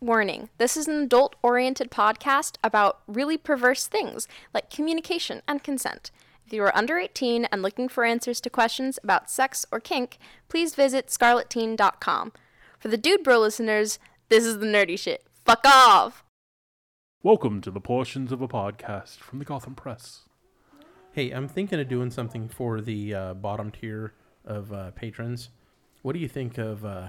Warning this is an adult oriented podcast about really perverse things like communication and consent. If you are under 18 and looking for answers to questions about sex or kink, please visit scarletteen.com. For the Dude Bro listeners, this is the nerdy shit. Fuck off! Welcome to the portions of a podcast from the Gotham Press. Hey, I'm thinking of doing something for the uh, bottom tier of uh, patrons. What do you think of? Uh,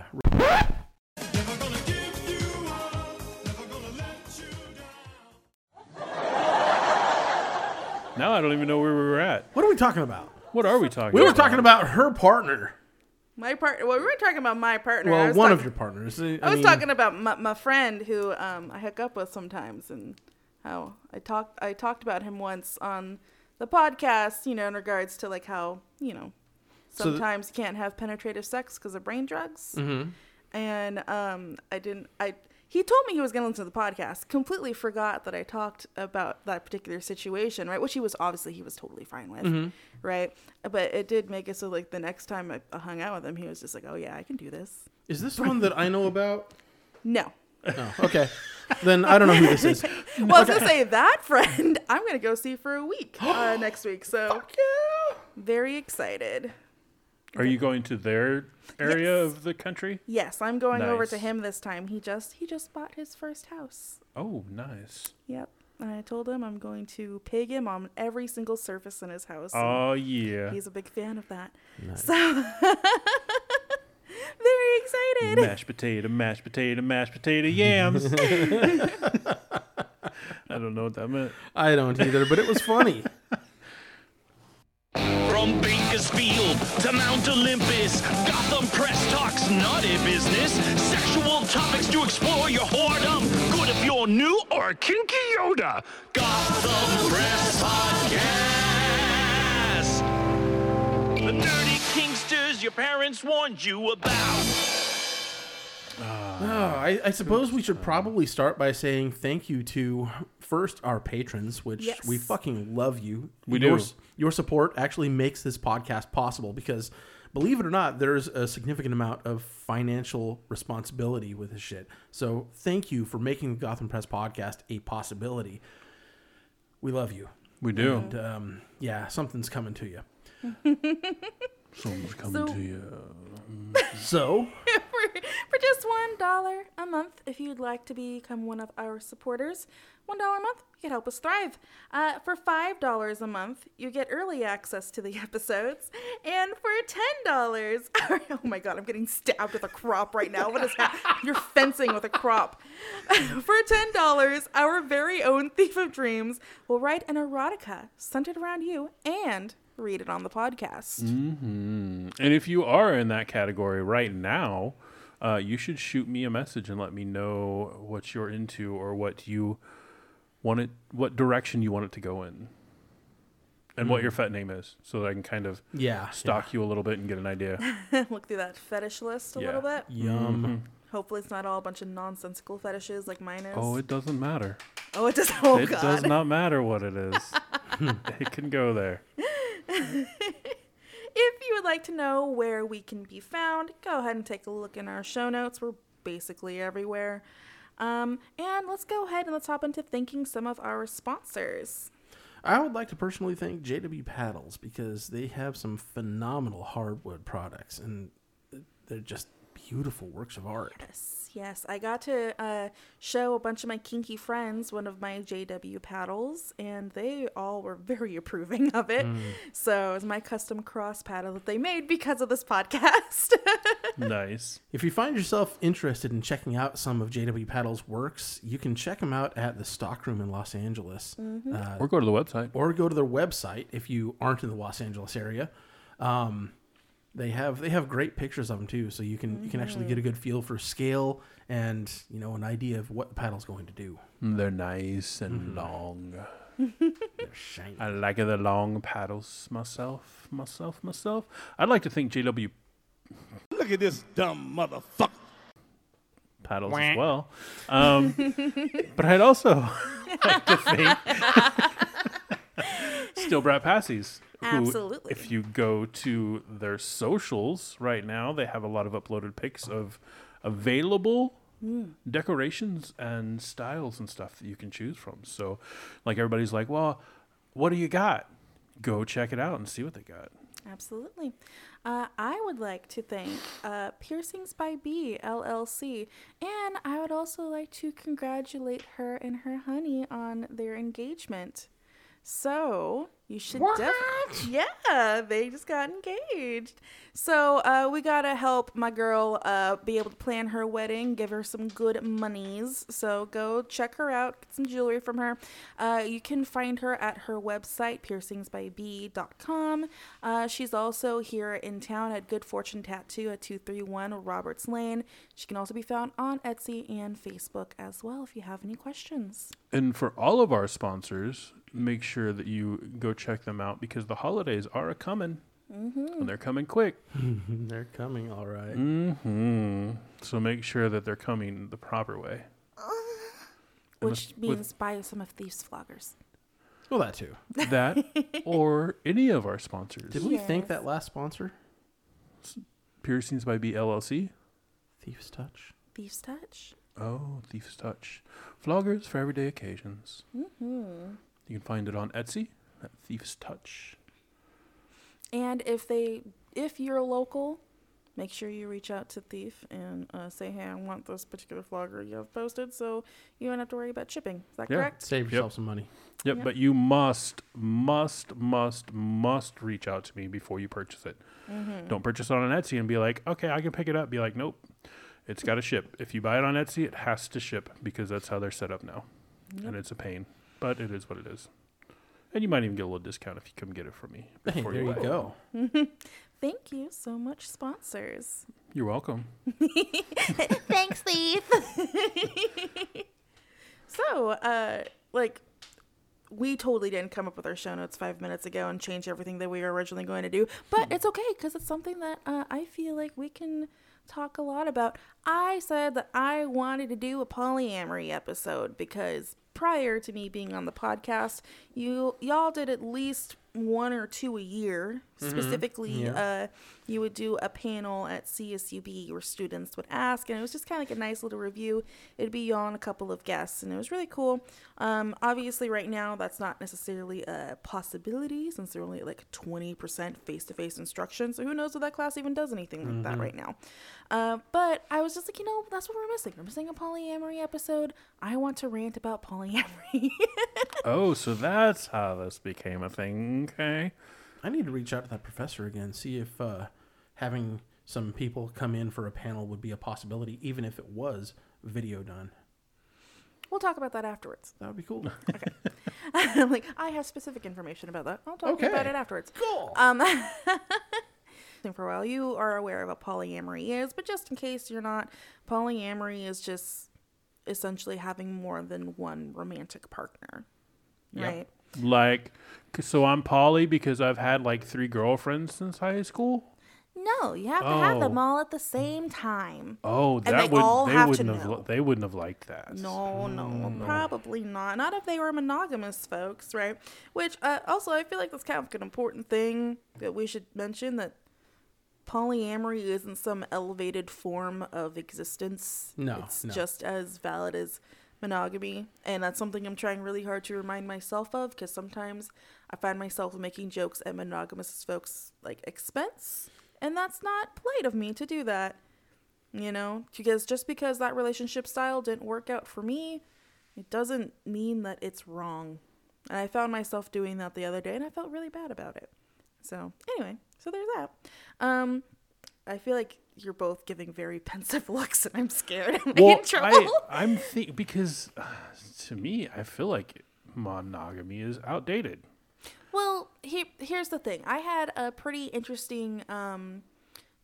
Now I don't even know where we were at. what are we talking about? What are we talking We were about? talking about her partner. My part. Well, we were talking about my partner. Well, one talk- of your partners. I, I was mean, talking about my, my friend who um, I hook up with sometimes, and how I talked. I talked about him once on the podcast. You know, in regards to like how you know So th- sometimes you can't have penetrative sex because of brain drugs. Mhm. And um, I didn't. I he told me he was going to listen to the podcast. Completely forgot that I talked about that particular situation, right? Which he was obviously he was totally fine with, Mm-hmm. right? But it did make it so like the next time I, hung out with him, he was just like, "Oh yeah, I can do this." Is this one that I know about? No. Oh, okay. then I don't know who this is. Well, I was gonna say that friend I'm gonna go see for a week uh, next week, so very excited. Are you going to their area Yes. of the country? Yes, I'm going over to him this time. He just he just bought his first house. Oh, nice. Yep. And I told him I'm going to pig him on every single surface in his house. Oh, yeah. He's a big fan of that. Nice. So very excited. mashed potato, mashed potato, mashed potato, yams. I don't know what that meant. I don't either, but it was funny. From Bakersfield to Mount Olympus, Gotham Press talks naughty business. Sexual topics to explore your whoredom. Good if you're new or a kinky Yoda. Gotham Press Podcast. The dirty kinksters your parents warned you about. Oh, I, I suppose we should probably start by saying thank you to first our patrons, which Yes. we fucking love you. We your, do. Your support actually makes this podcast possible because, believe it or not, there's a significant amount of financial responsibility with this shit. So thank you for making the Gotham Press podcast a possibility. We love you. We do. And um, yeah, something's coming to you. Someone's coming So- to you. So for, for just one dollar a month. If you'd like to become one of our supporters one dollar a month you can help us thrive. Uh, for five dollars a month you get early access to the episodes. And for ten dollars oh my god i'm getting stabbed with a crop right now. What is that you're fencing with a crop. For ten dollars our very own thief of dreams will write an erotica centered around you and read it on the podcast. Mm, And if you are in that category right now, uh, you should shoot me a message and let me know what you're into or what you want it, what direction you want it to go in, and what your fet name is, so that I can kind of yeah, stalk you a little bit and get an idea. look through that fetish list a Yeah. little bit yeah. Yum. Hopefully, it's not all a bunch of nonsensical fetishes like mine is. Oh, it doesn't matter. Oh, it does. Oh, it God. does not matter what it is. it can go there. If you would like to know where we can be found, go ahead and take a look in our show notes. We're basically everywhere. Um, and let's go ahead and let's hop into thanking some of our sponsors. I would like to personally thank JW Paddles because they have some phenomenal hardwood products and they're just beautiful works of art. Yes, yes. I got to uh, show a bunch of my kinky friends one of my JW paddles, and they all were very approving of it. So it was my custom cross paddle that they made because of this podcast. Nice. If you find yourself interested in checking out some of JW Paddles' works, you can check them out at the Stockroom in Los Angeles. Uh, Or go to the website. or go to their website if you aren't in the Los Angeles area. Um, they have they have great pictures of them too, so you can you can actually get a good feel for scale and you know an idea of what the paddle's going to do. They're nice and long. They're shiny. I like the long paddles myself, myself, myself. I'd like to think JW Look at this dumb motherfucker. paddles as well. Um, but I'd also like to think Still Brat Passies. Who, Absolutely. If you go to their socials right now, they have a lot of uploaded pics of available decorations and styles and stuff that you can choose from. So, like everybody's like, well, what do you got? Go check it out and see what they got. Absolutely. Uh, I would like to thank uh, Piercings by B LLC, and I would also like to congratulate her and her honey on their engagement. So you should definitely, yeah, they just got engaged. So uh, we gotta help my girl uh, be able to plan her wedding, give her some good monies. So go check her out, get some jewelry from her. Uh, you can find her at her website, piercingsbyb.com. Uh, she's also here in town at Good Fortune Tattoo at 231 Roberts Lane. She can also be found on Etsy and Facebook as well if you have any questions. And for all of our sponsors, make sure that you go check them out because the holidays are a coming. And they're coming quick. They're coming, all right. hmm So make sure that they're coming the proper way. And Which with- with means buy some of these floggers. Well, that too. that or any of our sponsors. Did we thank that last sponsor? Piercings by B LLC. Thief's Touch. Thieves Touch. Oh, Thief's Touch. Floggers for everyday occasions. Mm-hmm. You can find it on Etsy at Thief's Touch. And if they, if you're a local, make sure you reach out to Thief and uh, say, "Hey, I want this particular flogger you have posted," so you don't have to worry about shipping. Is that Yeah. correct? Save yourself some money. Yep, Yep. but you must, must, must, must reach out to me before you purchase it. Mm-hmm. Don't purchase it on Etsy and be like, okay, I can pick it up. Be like, nope, it's got to ship. If you buy it on Etsy, it has to ship because that's how they're set up now. And it's a pain, but it is what it is. And you might even get a little discount if you come get it from me. Hey, there you buy it. go. Thank you so much, sponsors. You're welcome. Thanks, Thief. so, uh, like, we totally didn't come up with our show notes five minutes ago and change everything that we were originally going to do, but it's okay because it's something that uh, I feel like we can talk a lot about. I said that I wanted to do a polyamory episode because prior to me being on the podcast, you y'all did at least one or two a year. Specifically, Yeah. uh, you would do a panel at CSUB where students would ask, and it was just kind of like a nice little review. It'd be on a couple of guests, and it was really cool. Um, obviously, right now, that's not necessarily a possibility since they're only like 20% face to face instruction. So, who knows if that class even does anything like that right now. Uh, but I was just like, you know, that's what we're missing. We're missing a polyamory episode. I want to rant about polyamory. Oh, so that's how this became a thing. Okay. I need to reach out to that professor again, see if uh, having some people come in for a panel would be a possibility, even if it was video done. we'll talk about that afterwards. That would be cool. I'm like, I have specific information about that. I'll talk about it afterwards. cool. Um, for a while, you are aware of what polyamory is, but just in case you're not, polyamory is just essentially having more than one romantic partner, Yep. right? Like, so I'm poly because I've had like three girlfriends since high school. No, you have to have them Oh. all at the same time. Oh, they that would all they have to wouldn't have know. li- they wouldn't have liked that. No, no, probably not. Not if they were monogamous folks, right? Which uh, also, I feel like that's kind of an important thing that we should mention that polyamory isn't some elevated form of existence. No, it's no. just as valid as monogamy, and that's something I'm trying really hard to remind myself of because sometimes I find myself making jokes at monogamous folks' like expense, and that's not polite of me to do that you know? Because just because that relationship style didn't work out for me it doesn't mean that it's wrong. And i found myself doing that the other day and i felt really bad about it. So anyway so there's that. Um i feel like you're both giving very pensive looks and i'm scared i'm Well, in trouble I, I'm think because uh, to me, I feel like monogamy is outdated. Well, he, here's the thing. I had a pretty interesting um,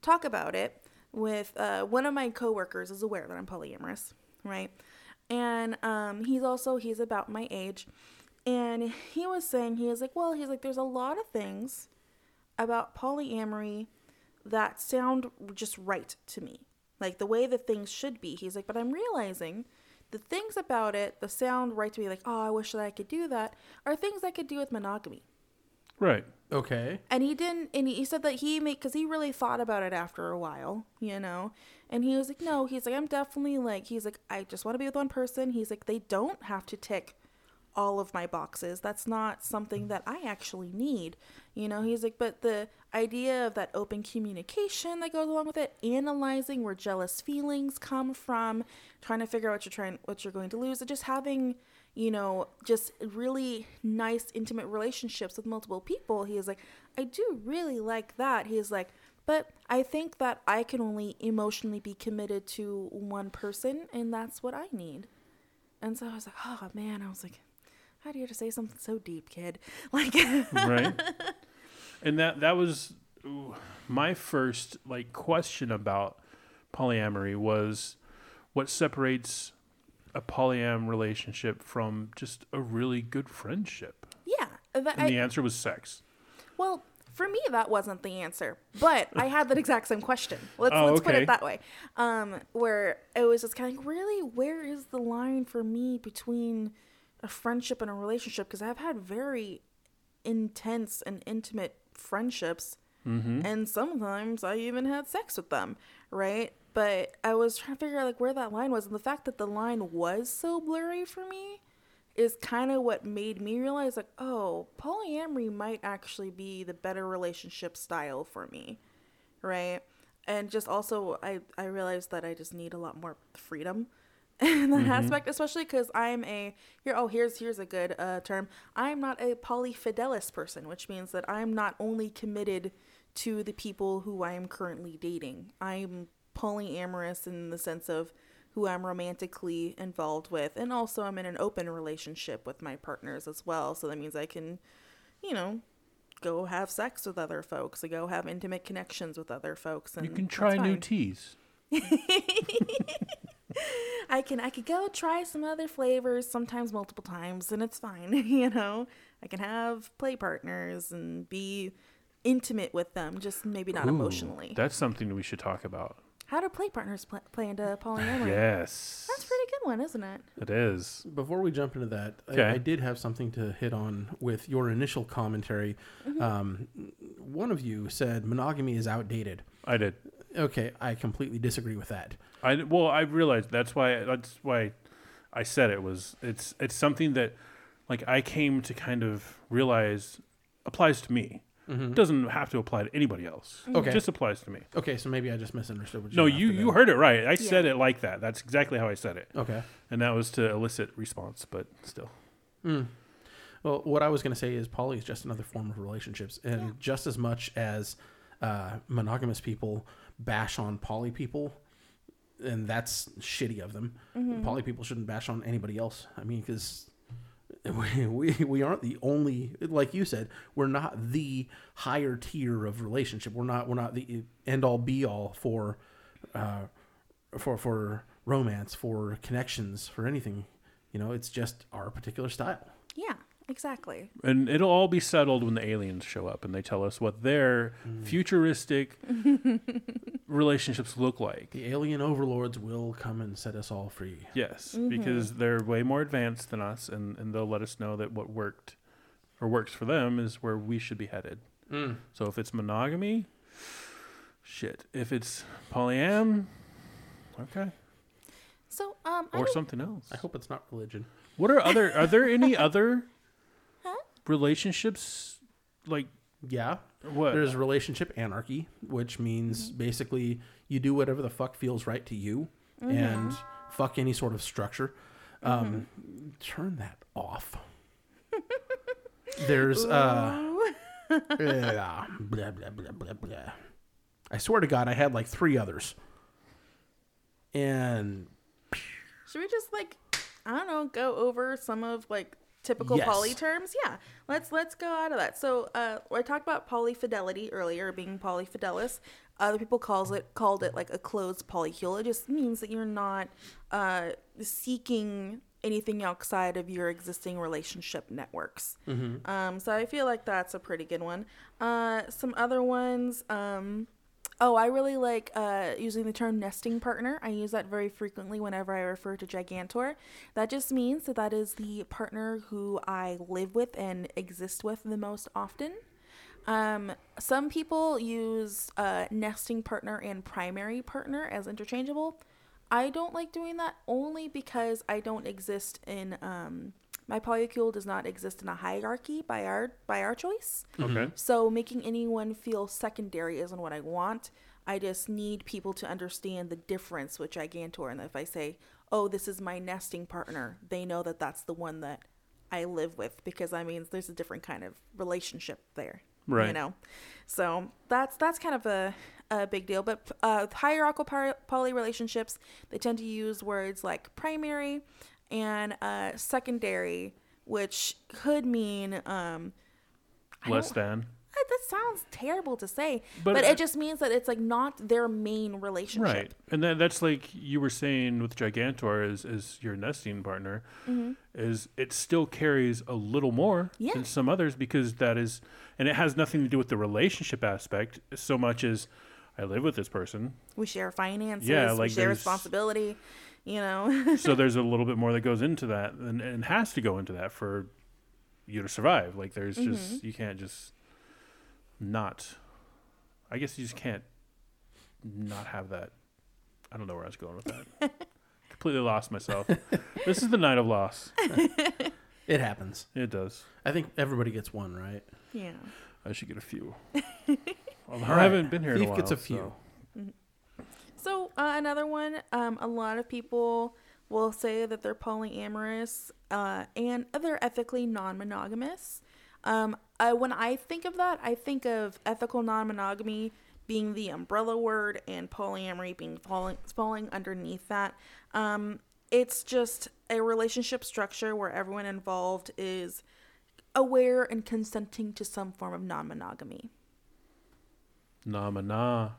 talk about it with uh, one of my coworkers is aware that I'm polyamorous, right? And um, he's also he's about my age, and he was saying he was like, well, he's like, there's a lot of things about polyamory that sound just right to me, like the way that things should be. He's like, but I'm realizing the things about it the sound right to me, like, oh, I wish that I could do that, are things I could do with monogamy Right. Okay. and he didn't and he said that he made because he really thought about it after a while you know and he was like no he's like i'm definitely like he's like i just want to be with one person he's like they don't have to tick all of my boxes that's not something that i actually need you know he's like but the idea of that open communication that goes along with it analyzing where jealous feelings come from trying to figure out what you're trying what you're going to lose and just having you know, just really nice, intimate relationships with multiple people. He is like, I do really like that. He's like, but I think that I can only emotionally be committed to one person, and that's what I need. And so I was like, oh man, I was like, how do you have to say something so deep, kid? Like, right and that that was my first like question about polyamory was what separates a polyam relationship from just a really good friendship yeah. That, and the I, answer was sex Well, for me, that wasn't the answer, but I had that exact same question. Let's Oh, let's put it that way. Um, where it was just kind of like, really, where is the line for me between a friendship and a relationship? Because I've had very intense and intimate friendships, mm-hmm. and sometimes I even had sex with them, right? But I was trying to figure out like where that line was, and the fact that the line was so blurry for me is kind of what made me realize like oh polyamory might actually be the better relationship style for me right and just also i i realized that i just need a lot more freedom in that aspect especially because i'm a here oh here's here's a good uh, term i'm not a polyfidelis person which means that i'm not only committed to the people who i am currently dating i'm polyamorous in the sense of who I'm romantically involved with. And also, I'm in an open relationship with my partners as well. So that means I can, you know, go have sex with other folks, and go have intimate connections with other folks. And you can try new teas I can I could go try some other flavors, sometimes multiple times, and it's fine. You know, I can have play partners and be intimate with them, just maybe not Ooh, emotionally. that's something we should talk about How do play partners pl- play into polyamory? yes That's a pretty good one, isn't it? it is Before we jump into that, Okay. I, I did have something to hit on with your initial commentary. Um, one of you said monogamy is outdated. i did Okay, I completely disagree with that. I well, I realized that's why that's why I said it was it's it's something that like I came to kind of realize applies to me. It doesn't have to apply to anybody else. Okay. It just applies to me. Okay, so maybe I just misunderstood what you No, meant you you heard it right. I said it like that. That's exactly how I said it. Okay. And that was to elicit response, but still. Mm. Well, what I was going to say is poly is just another form of relationships, and just as much as uh, monogamous people bash on poly people, and that's shitty of them. Poly people shouldn't bash on anybody else. I mean, because we, we we aren't the only, like you said, we're not the higher tier of relationship. We're not we're not the end all be all for uh, for for romance, for connections, for anything. You know, it's just our particular style. Yeah, exactly. And it'll all be settled when the aliens show up and they tell us what their futuristic relationships look like. The alien overlords will come and set us all free. Yes, Mm-hmm. because they're way more advanced than us, and, and they'll let us know that what worked or works for them is where we should be headed. So if it's monogamy, shit. If it's polyam, okay, So, um, or don't- something else. I hope it's not religion. What are other? Are there any other Huh? Relationships like Yeah. what? There's relationship anarchy, which means basically you do whatever the fuck feels right to you and fuck any sort of structure. Um, Turn that off. There's uh, yeah, blah blah blah blah blah. I swear to God, I had like three others, and Should we just like I don't know, go over some of like typical Yes. poly terms? Yeah. Let's let's go out of that. So uh I talked about polyfidelity earlier, being polyfidelis. Other people calls it called it like a closed polycule. It just means that you're not uh seeking anything outside of your existing relationship networks. Um so I feel like that's a pretty good one. Uh some other ones, um Oh, I really like uh, using the term nesting partner. I use that very frequently whenever I refer to Gigantor. That just means that that is the partner who I live with and exist with the most often. Um, some people use uh, nesting partner and primary partner as interchangeable. I don't like doing that only because I don't exist in um, my polycule does not exist in a hierarchy by our by our choice. Okay. So making anyone feel secondary isn't what I want. I just need people to understand the difference with Gigantor. And if I say, "Oh, this is my nesting partner," they know that that's the one that I live with because I mean, there's a different kind of relationship there. Right. You know, so that's that's kind of a a big deal. But uh, hierarchical poly, poly relationships they tend to use words like primary and uh, secondary, which could mean um, Less than. that that sounds terrible to say, But but, it- it just means that it's like not their main relationship. Right. And then that's like you were saying with Gigantor as, your nesting partner, is it still carries a little more Yeah. than some others because that is, and it has nothing to do with the relationship aspect so much as I live with this person. We share finances. Yeah, like we share responsibility. You know. so there's a little bit more that goes into that and, and has to go into that for you to survive. Like there's mm-hmm. just, you can't just not, I guess you just can't not have that. I don't know where I was going with that. Completely lost myself. this is the night of loss. It happens. It does. I think everybody gets one, right? yeah. I should get a few. Although All I haven't been here in a Thief while. gets a few. so- So uh, another one, um, a lot of people will say that they're polyamorous uh, and they're ethically non-monogamous. Um, I, when I think of that, I think of ethical non-monogamy being the umbrella word and polyamory being falling falling underneath that. Um, it's just a relationship structure where everyone involved is aware and consenting to some form of non-monogamy. Nah, nah.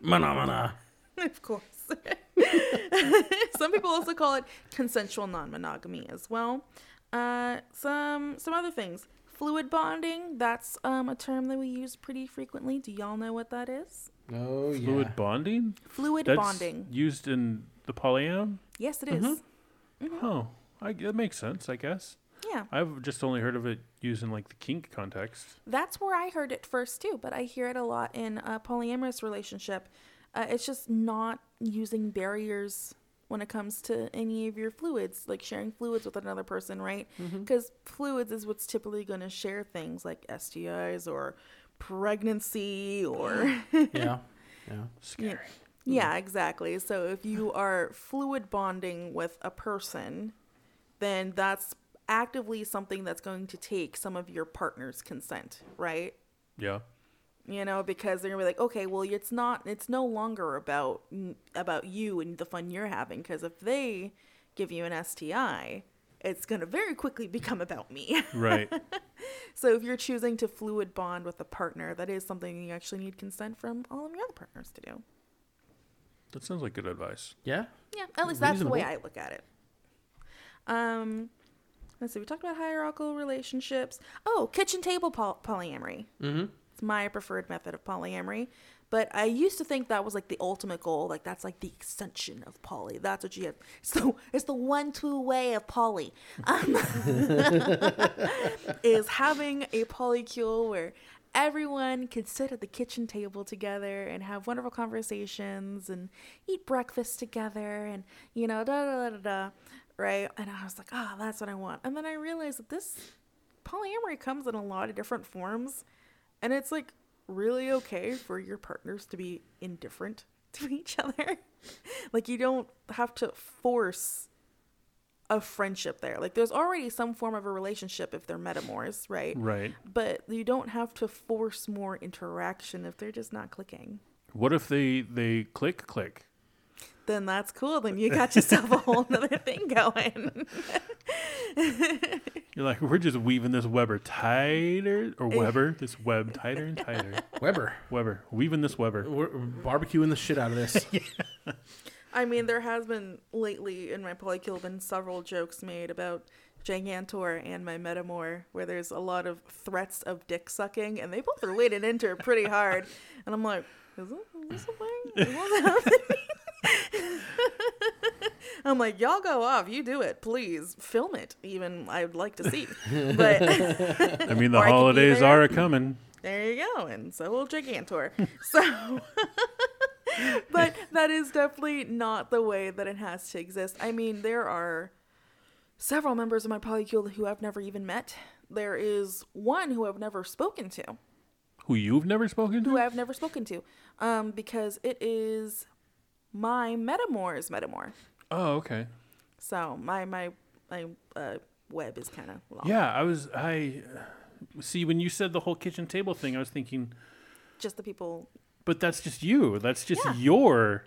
Mana, mana. of course. some people also call it consensual non-monogamy as well. Uh, some some other things. Fluid bonding. That's um, a term that we use pretty frequently. Do y'all know what that is? Oh, Fluid bonding? Fluid That's bonding. used in the polyam? Yes, it is. Mm-hmm. Oh, I, that makes sense, I guess. Yeah, I've just only heard of it used in like the kink context. that's where I heard it first too. But I hear it a lot in a polyamorous relationship. Uh, it's just not using barriers when it comes to any of your fluids, like sharing fluids with another person, right? Because fluids is what's typically going to share things like STIs or pregnancy or Yeah. Yeah. Scary. yeah, exactly. So if you are fluid bonding with a person, then that's actively something that's going to take some of your partner's consent, right? Yeah. you know because they're gonna be like okay well it's not it's no longer about about you and the fun you're having because if they give you an sti it's gonna very quickly become about me Right. so if you're choosing to fluid bond with a partner that is something you actually need consent from all of your other partners to do that sounds like good advice. Yeah. yeah at least that's the way i look at it um let's see we talked about hierarchical relationships oh kitchen table poly- polyamory Mm-hmm. It's my preferred method of polyamory. But I used to think that was like the ultimate goal. Like that's like the extension of poly. That's what you have. So it's the one-two way of poly. Um, is having a polycule where everyone can sit at the kitchen table together and have wonderful conversations and eat breakfast together and you know da da da da da. Right? And I was like, oh, that's what I want. And then I realized that this polyamory comes in a lot of different forms. And it's like really okay for your partners to be indifferent to each other. like you don't have to force a friendship there. Like there's already some form of a relationship if they're metamors, right? Right. But you don't have to force more interaction if they're just not clicking. What if they they click click? Then that's cool. Then you got yourself a whole nother thing going. You're like, we're just weaving this Weber tighter, or Weber, this web tighter and tighter. Weber. Weber, weaving this Weber. We're barbecuing the shit out of this. I mean, there has been lately in my polycule been several jokes made about Gigantor and my Metamor, where there's a lot of threats of dick sucking, and they both related into it pretty hard. And I'm like, Is, it, is this a thing? Is this happening?" I'm like, y'all go off. You do it, please. Film it. Even I'd like to see. But I mean, the Or I could be holidays are a coming. there you go, and so will Gigantor. so, but that is definitely not the way that it has to exist. I mean, there are several members of my polycule who I've never even met. There is one who I've never spoken to, Who you've never spoken to? who? I've never spoken to, um, because it is my metamor's metamor. Oh, okay. So my my my uh, web is kind of long. Yeah, I was. I see when you said the whole kitchen table thing. I was thinking, Just the people. but that's just you. That's just Yeah. Mm-hmm. your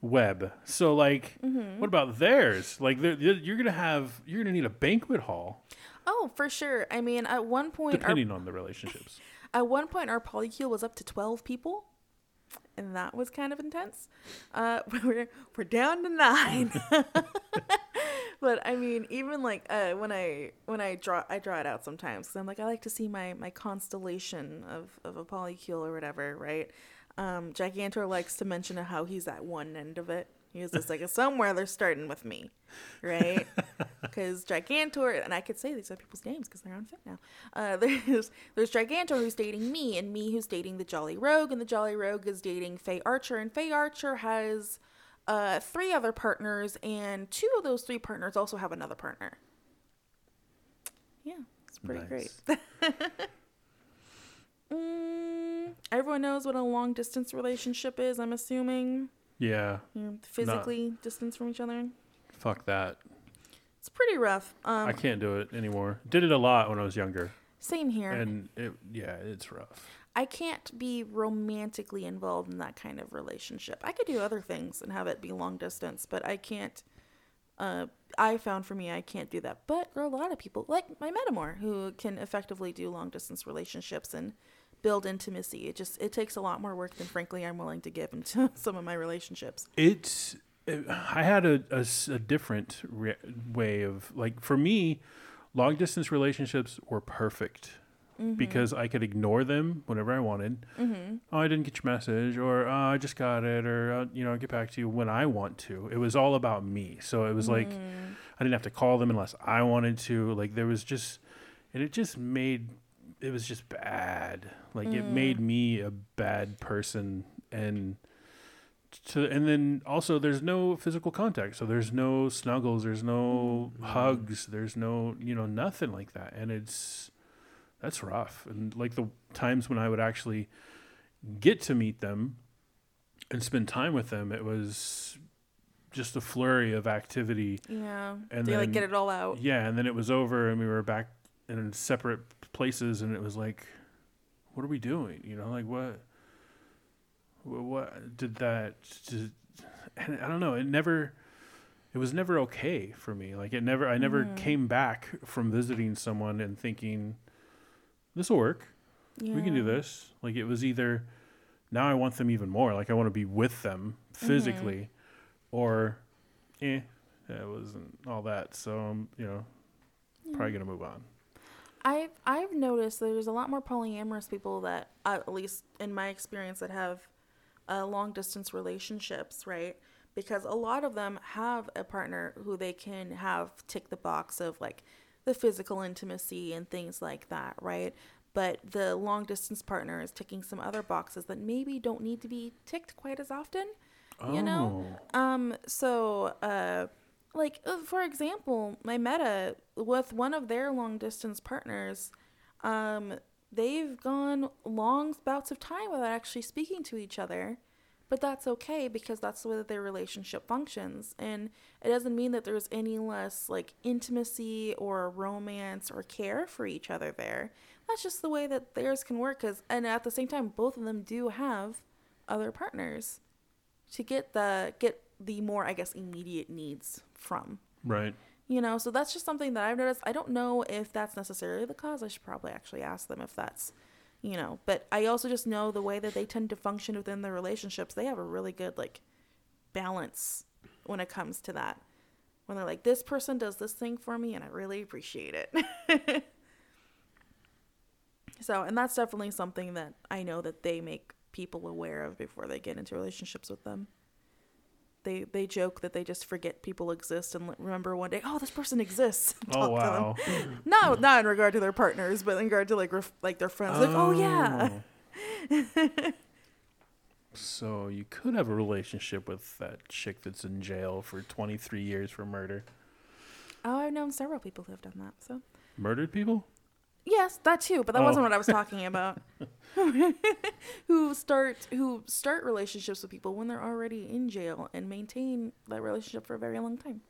web. So like, what about theirs? Like, they're, they're- you're gonna have. You're gonna need a banquet hall, Oh, for sure. I mean, at one point, our depending on the relationships. At one point, our polycule was up to 12 people, and that was kind of intense. Uh, we're, we're down to nine. but I mean, even like uh, when I when I draw I draw it out sometimes because I'm like I like to see my my constellation of of a polycule or whatever, right? Um, Gigantor likes to mention how he's at one end of it. He's just like somewhere they're starting with me, right? Because Gigantor, and I could say these other people's names because they're on Fit now. Uh, there's there's Gigantor who's dating me, and me who's dating the Jolly Rogue, and the Jolly Rogue is dating Faye Archer, and Faye Archer has uh, three other partners, and two of those three partners also have another partner. Yeah, it's pretty Nice. great. mm, everyone knows what a long distance relationship is. I'm assuming Yeah, You're physically distance from each other. fuck that. It's pretty rough. Um, I can't do it anymore. Did it a lot when I was younger, same here. and it yeah, it's rough. I can't be romantically involved in that kind of relationship. I could do other things and have it be long distance, but I can't. Uh, I found for me, I can't do that. But there are a lot of people, like my metamor, who can effectively do long distance relationships and build intimacy. It just it takes a lot more work than, frankly, I'm willing to give into some of my relationships. It's. I had a a different re- way of like for me, long distance relationships were perfect mm-hmm. because I could ignore them whenever I wanted. Mm-hmm. Oh, I didn't get your message, or oh, I just got it, or uh, you know, I'll get back to you when I want to. It was all about me, so it was like mm. I didn't have to call them unless I wanted to. Like there was just, and it just made it was just bad. Like it mm. made me a bad person, and to and then also there's no physical contact. So there's no snuggles there's no mm-hmm. hugs there's no you know nothing like that. And it's that's rough. And like the times when i would actually get to meet them and spend time with them it was just a flurry of activity. Yeah, And they like get it all out. yeah and then it was over and we were back in separate places and it was like what are we doing? You know like what what, did that did, and i don't know it never it was never okay for me. Like it never i never came back from visiting someone and thinking this will work. We can do this. Like it was either now i want them even more. Like i want to be with them physically or eh it wasn't all that. So I'm, you know probably gonna move on. I've I've noticed there's a lot more polyamorous people that, uh, at least in my experience, that have uh, long distance relationships, right? Because a lot of them have a partner who they can have tick the box of like the physical intimacy and things like that, right? But the long distance partner is ticking some other boxes that maybe don't need to be ticked quite as often, you know? Um, so, uh, like uh, for example, my meta with one of their long distance partners, um, they've gone long bouts of time without actually speaking to each other, but that's okay because that's the way that their relationship functions, and it doesn't mean that there's any less like intimacy or romance or care for each other there. That's just the way that theirs can work. Cause and at the same time, both of them do have other partners to get the get the more I guess immediate needs from. right You know, so that's just something that I've noticed. I don't know if that's necessarily the cause. I should probably actually ask them if that's, you know, but I also just know the way that they tend to function within their relationships. They have a really good like balance when it comes to that. When they're like, this person does this thing for me and I really appreciate it. so, and that's definitely something that I know that they make people aware of before they get into relationships with them. They they joke that they just forget people exist and remember one day, oh, this person exists. Oh talk to them. wow. No, not in regard to their partners, but in regard to like ref- like their friends. Like, oh yeah, Oh. so you could have a relationship with that chick that's in jail for 23 years for murder. oh, I've known several people who have done that. So Murdered people? Yes, that too. But that Oh. wasn't what I was talking about. who start who start relationships with people when they're already in jail and maintain that relationship for a very long time.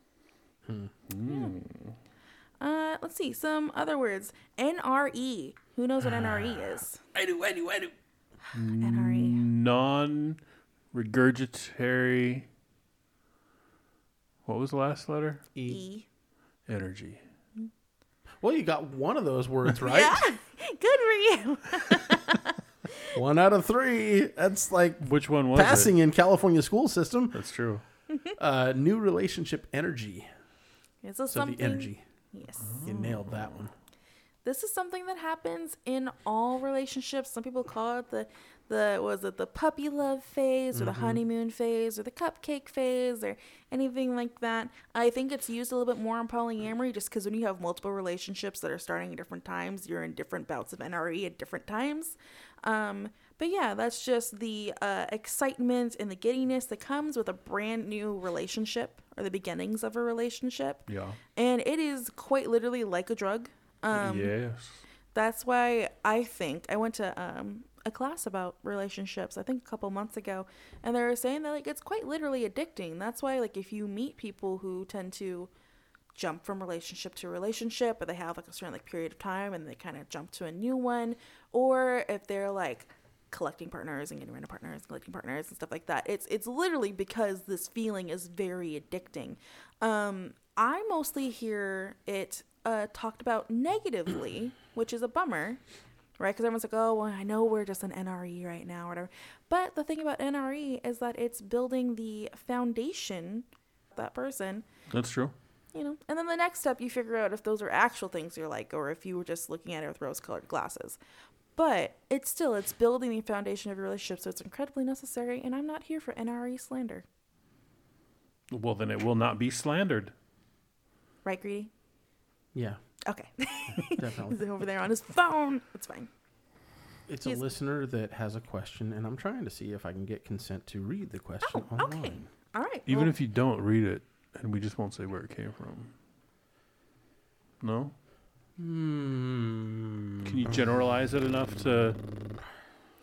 Mm. Uh, let's see some other words. NRE. Who knows what NRE is? I do, I do, I do. NRE. Non regurgitary. What was the last letter? E. E. Energy. Well, you got one of those words right. Yeah, good for you. One out of three. That's like Which one was passing it? in California school system. That's true. Uh, new relationship energy. Is this So something? the energy. Yes. You nailed that one. This is something that happens in all relationships. Some people call it the the was it the puppy love phase or the honeymoon phase or the cupcake phase or anything like that. I think it's used a little bit more in polyamory just because when you have multiple relationships that are starting at different times, you're in different bouts of NRE at different times. Um, but yeah, that's just the uh, excitement and the giddiness that comes with a brand new relationship or the beginnings of a relationship. Yeah. And it is quite literally like a drug. Um, yes. that's why I think I went to um, a class about relationships. I think a couple months ago, and they were saying that like it's quite literally addicting. That's why like if you meet people who tend to jump from relationship to relationship, or they have like a certain like period of time and they kind of jump to a new one, or if they're like collecting partners and getting rid of partners, collecting partners and stuff like that. It's it's literally because this feeling is very addicting. Um, I mostly hear it uh, talked about negatively, which is a bummer, right? Because everyone's like, oh, well, I know we're just an NRE right now, or whatever. But the thing about NRE is that it's building the foundation that person That's true. you know and then the next step you figure out if those are actual things you're like or if you were just looking at it with rose colored glasses but it's still it's building the foundation of your relationship so it's incredibly necessary and i'm not here for nre slander Well, then it will not be slandered. right greedy Yeah, okay definitely. he's over there on his phone it's fine It's a He's- listener that has a question, and I'm trying to see if I can get consent to read the question oh okay all right Even well, if you don't read it, and we just won't say where it came from. No? Hmm. Can you generalize it enough to.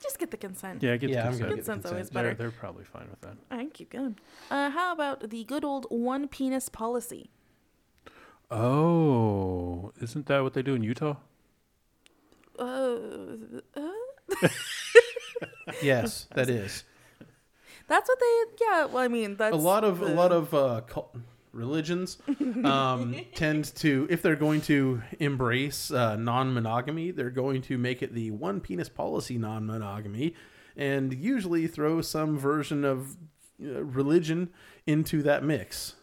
just get the consent Yeah, get Yeah, the I'm gonna consent. get always consent. They're, better they're probably fine with that. i can keep going uh how about the good old one penis policy Oh, isn't that what they do in Utah? uh, uh Yes, that is that's what they yeah well i mean that's a lot of a lot of uh, cult religions um, tend to if they're going to embrace uh, non-monogamy, they're going to make it the one penis policy non-monogamy, and usually throw some version of uh, religion into that mix.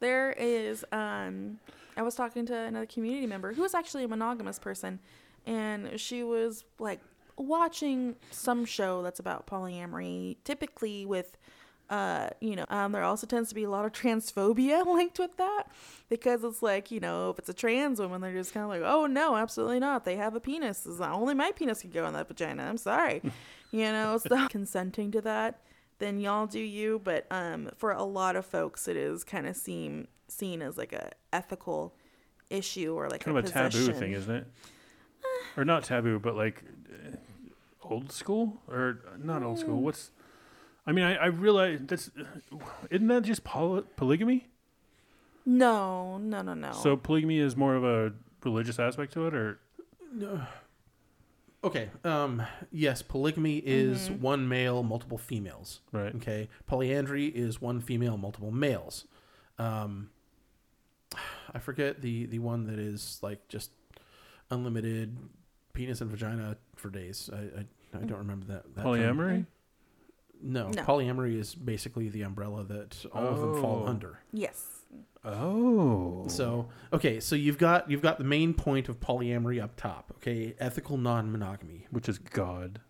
There is um I was talking to another community member who was actually a monogamous person and she was like watching some show that's about polyamory typically with uh you know um there also tends to be a lot of transphobia linked with that because it's like you know if it's a trans woman they're just kind of like oh no absolutely not. They have a penis. It's not- only my penis can go in that vagina. I'm sorry. You know so consenting to that then y'all do you but um for a lot of folks it is kind of seem seen as like a ethical issue or like Kind of a taboo possession. thing, isn't it? or not taboo, but like uh, old school? Or not old Hmm. school. What's. I mean, I, I realize that's. Isn't that just poly- polygamy? no no no no So polygamy is more of a religious aspect to it, or. Okay. Um, yes, polygamy is one male, multiple females. Right. Okay. Polyandry is one female, multiple males. Um, I forget the the one that is like just unlimited penis and vagina for days. I I, I don't remember that. that term. Polyamory? No, No. polyamory is basically the umbrella that all of them fall Oh. under. yes Oh. So okay, so you've got you've got the main point of polyamory up top. Okay, ethical non-monogamy. Which is God.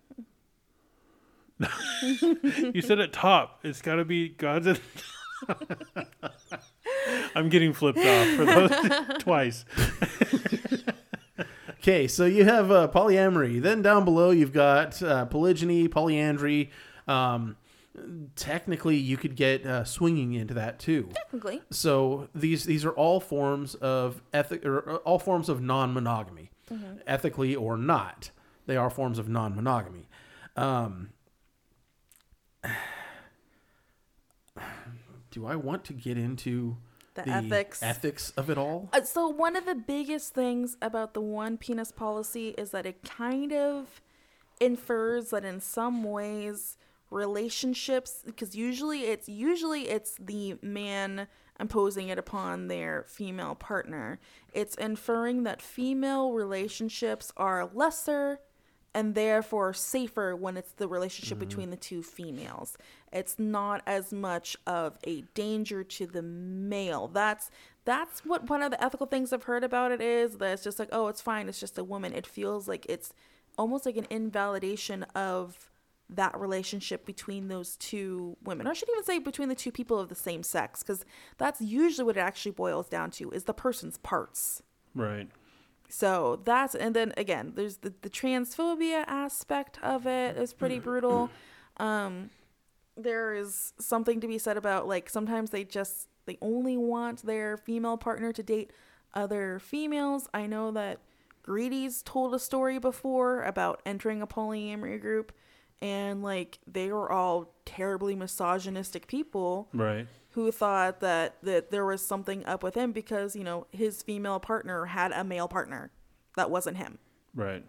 you said at top. It's got to be God's. At- I'm getting flipped off for those twice. Okay, so you have uh, polyamory. Then down below, you've got uh, polygyny, polyandry. Um, technically, you could get uh, swinging into that too. Technically. So these these are all forms of ethic or uh, all forms of non-monogamy, ethically or not. They are forms of non-monogamy. Um, do I want to get into The ethics. ethics of it all? Uh, so one of the biggest things about the one penis policy is that it kind of infers that in some ways relationships because usually it's usually it's the man imposing it upon their female partner it's inferring that female relationships are lesser and therefore safer when it's the relationship mm-hmm. between the two females. It's not as much of a danger to the male. That's that's what one of the ethical things I've heard about it is that it's just like, oh, it's fine, it's just a woman. It feels like it's almost like an invalidation of that relationship between those two women. Or I should even say between the two people of the same sex, because that's usually what it actually boils down to is the person's parts. Right. So that's and then again, there's the, the transphobia aspect of it is pretty brutal. Um, there is something to be said about like sometimes they just they only want their female partner to date other females. I know that Greedy's told a story before about entering a polyamory group and like they were all terribly misogynistic people Right. who thought that that there was something up with him because you know his female partner had a male partner that wasn't him. Right.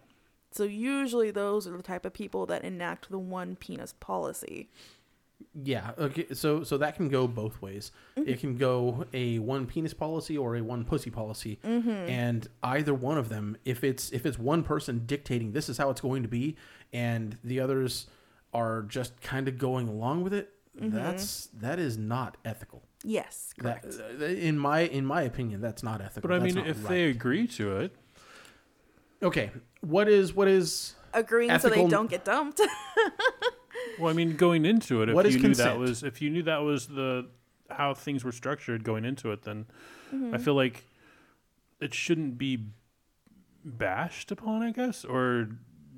So usually those are the type of people that enact the one penis policy. Yeah. Okay. So so that can go both ways. Mm-hmm. It can go a one penis policy or a one pussy policy, mm-hmm. and either one of them, if it's if it's one person dictating this is how it's going to be, and the others are just kind of going along with it, mm-hmm. that's that is not ethical. Yes, correct. uh, in my in my opinion, that's not ethical. But I That's mean, if right. they agree to it, okay, what is what is Agreeing so they don't get dumped. well, I mean, going into it, if What you is knew that was if you knew that was the how things were structured going into it, then Mm-hmm. I feel like it shouldn't be bashed upon, I guess, or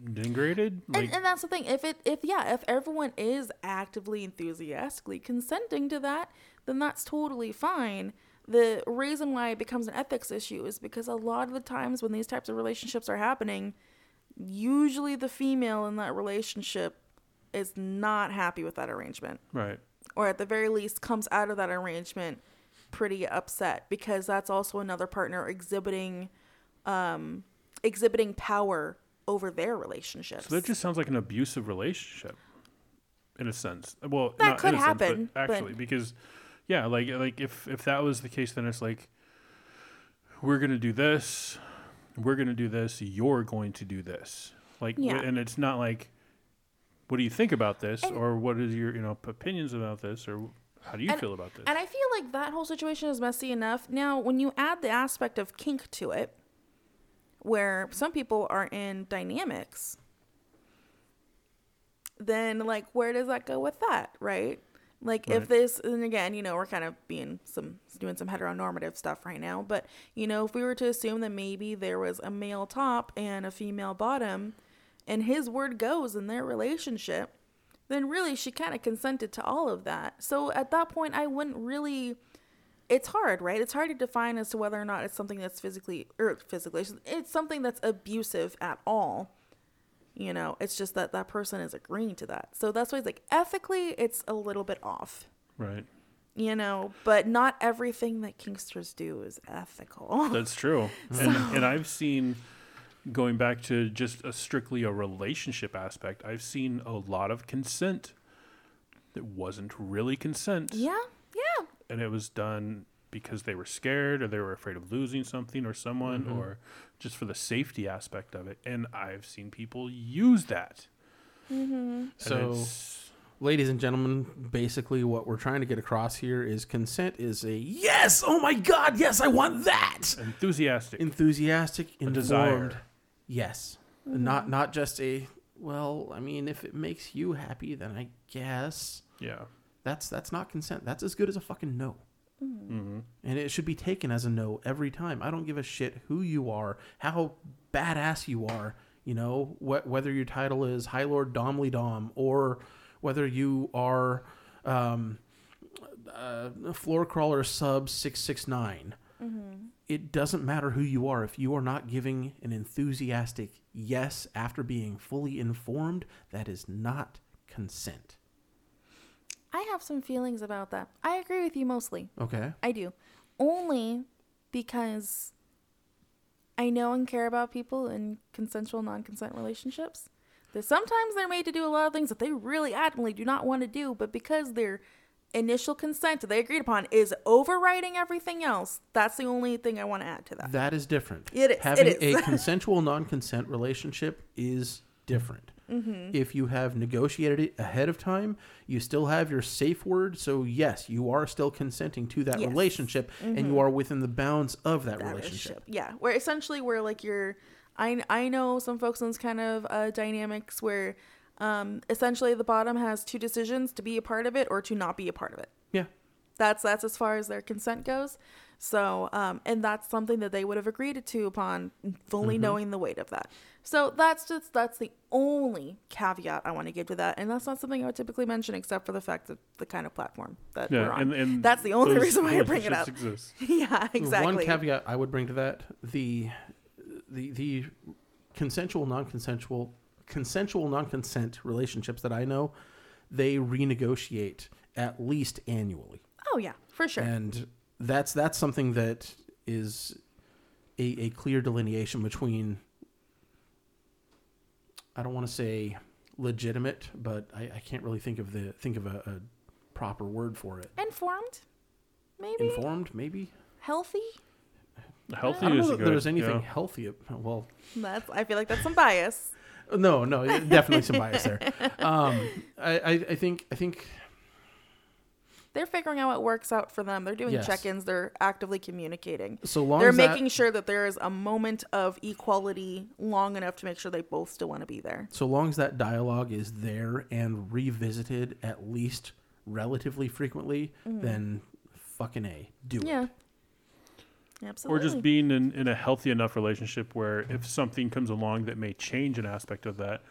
denigrated. Like, and, and that's the thing. If it if yeah, if everyone is actively enthusiastically consenting to that, then that's totally fine. The reason why it becomes an ethics issue is because a lot of the times when these types of relationships are happening, usually the female in that relationship is not happy with that arrangement. right. Or at the very least comes out of that arrangement pretty upset because that's also another partner exhibiting um exhibiting power over their relationships. So that just sounds like an abusive relationship, in a sense. Well, That not could a sense, but happen, but- actually, because yeah, like like if if that was the case, then it's like we're gonna do this, we're gonna do this, you're going to do this, like, Yeah. and it's not like, what do you think about this, or what is your you know opinions about this, or how do you And- feel about this? And I feel like that whole situation is messy enough. Now, when you add the aspect of kink to it, where some people are in dynamics, then like where does that go with that, right? Like if this and again, you know, we're kind of being some doing some heteronormative stuff right now, but you know, if we were to assume that maybe there was a male top and a female bottom and his word goes in their relationship, then really she kind of consented to all of that. So at that point, I wouldn't really. It's hard, right? It's hard to define as to whether or not it's something that's physically or physically. It's something that's abusive at all. You know, it's just that that person is agreeing to that. So that's why it's like ethically, it's a little bit off. right. You know, but not everything that kinksters do is ethical. That's true. And, and I've seen, going back to just a strictly a relationship aspect, I've seen a lot of consent that wasn't really consent. yeah, yeah. And it was done because they were scared or they were afraid of losing something or someone mm-hmm. or just for the safety aspect of it. And I've seen people use that. Mm-hmm. And So- ladies and gentlemen, basically what we're trying to get across here is consent is a yes. Oh my God, yes, I want that. enthusiastic. Enthusiastic, informed. desire. Yes, not not just a well, I mean, if it makes you happy, then I guess Yeah. that's that's not consent. That's as good as a fucking no. hmm And it should be taken as a no every time. I don't give a shit who you are, how badass you are, you know, wh- whether your title is High Lord Domly Dom or whether you are um, uh, Floor Crawler Sub 669. It doesn't matter who you are. If you are not giving an enthusiastic yes after being fully informed, that is not consent. I have some feelings about that. I agree with you mostly. Okay. I do. Only because I know and care about people in consensual non consent relationships. That sometimes they're made to do a lot of things that they really adamantly do not want to do, but because their initial consent that they agreed upon is overriding everything else, that's the only thing I want to add to that. That is different. It is, Having is. a consensual non-consent relationship is different. Mm-hmm. If you have negotiated it ahead of time, you still have your safe word. So yes, you are still consenting to that Yes. Mm-hmm. relationship, and you are within the bounds of that, that relationship. Yeah, where essentially where like you're, I I know some folks in this kind of uh, dynamics where, um, essentially the bottom has two decisions to be a part of it or to not be a part of it. Yeah. That's that's as far as their consent goes. So, um, and that's something that they would have agreed to upon fully Mm-hmm. knowing the weight of that. So that's just that's the only caveat I want to give to that, and that's not something I would typically mention, except for the fact that the kind of platform that we're on. and, and that's the only reason why I bring it up. yeah, exactly. One caveat I would bring to that the the the consensual non-consensual consensual non-consent relationships that I know, they renegotiate at least annually. Oh yeah, for sure. and that's that's something that is a, a clear delineation between I don't want to say legitimate, but I, I can't really think of the think of a, a proper word for it. Informed, maybe Informed, maybe. healthy. Healthy I don't is know that good. there's anything yeah. healthy. Well, That's I feel like that's some bias. No, no, definitely some bias there. Um, I, I, I think I think They're figuring out what works out for them. They're doing Yes. check-ins. They're actively communicating. so long They're as that- making sure that there is a moment of equality long enough to make sure they both still want to be there. so long as that dialogue is there and revisited at least relatively frequently, then fucking a do Mm-hmm. Yeah. it. Or just being in, in a healthy enough relationship where if something comes along that may change an aspect of that,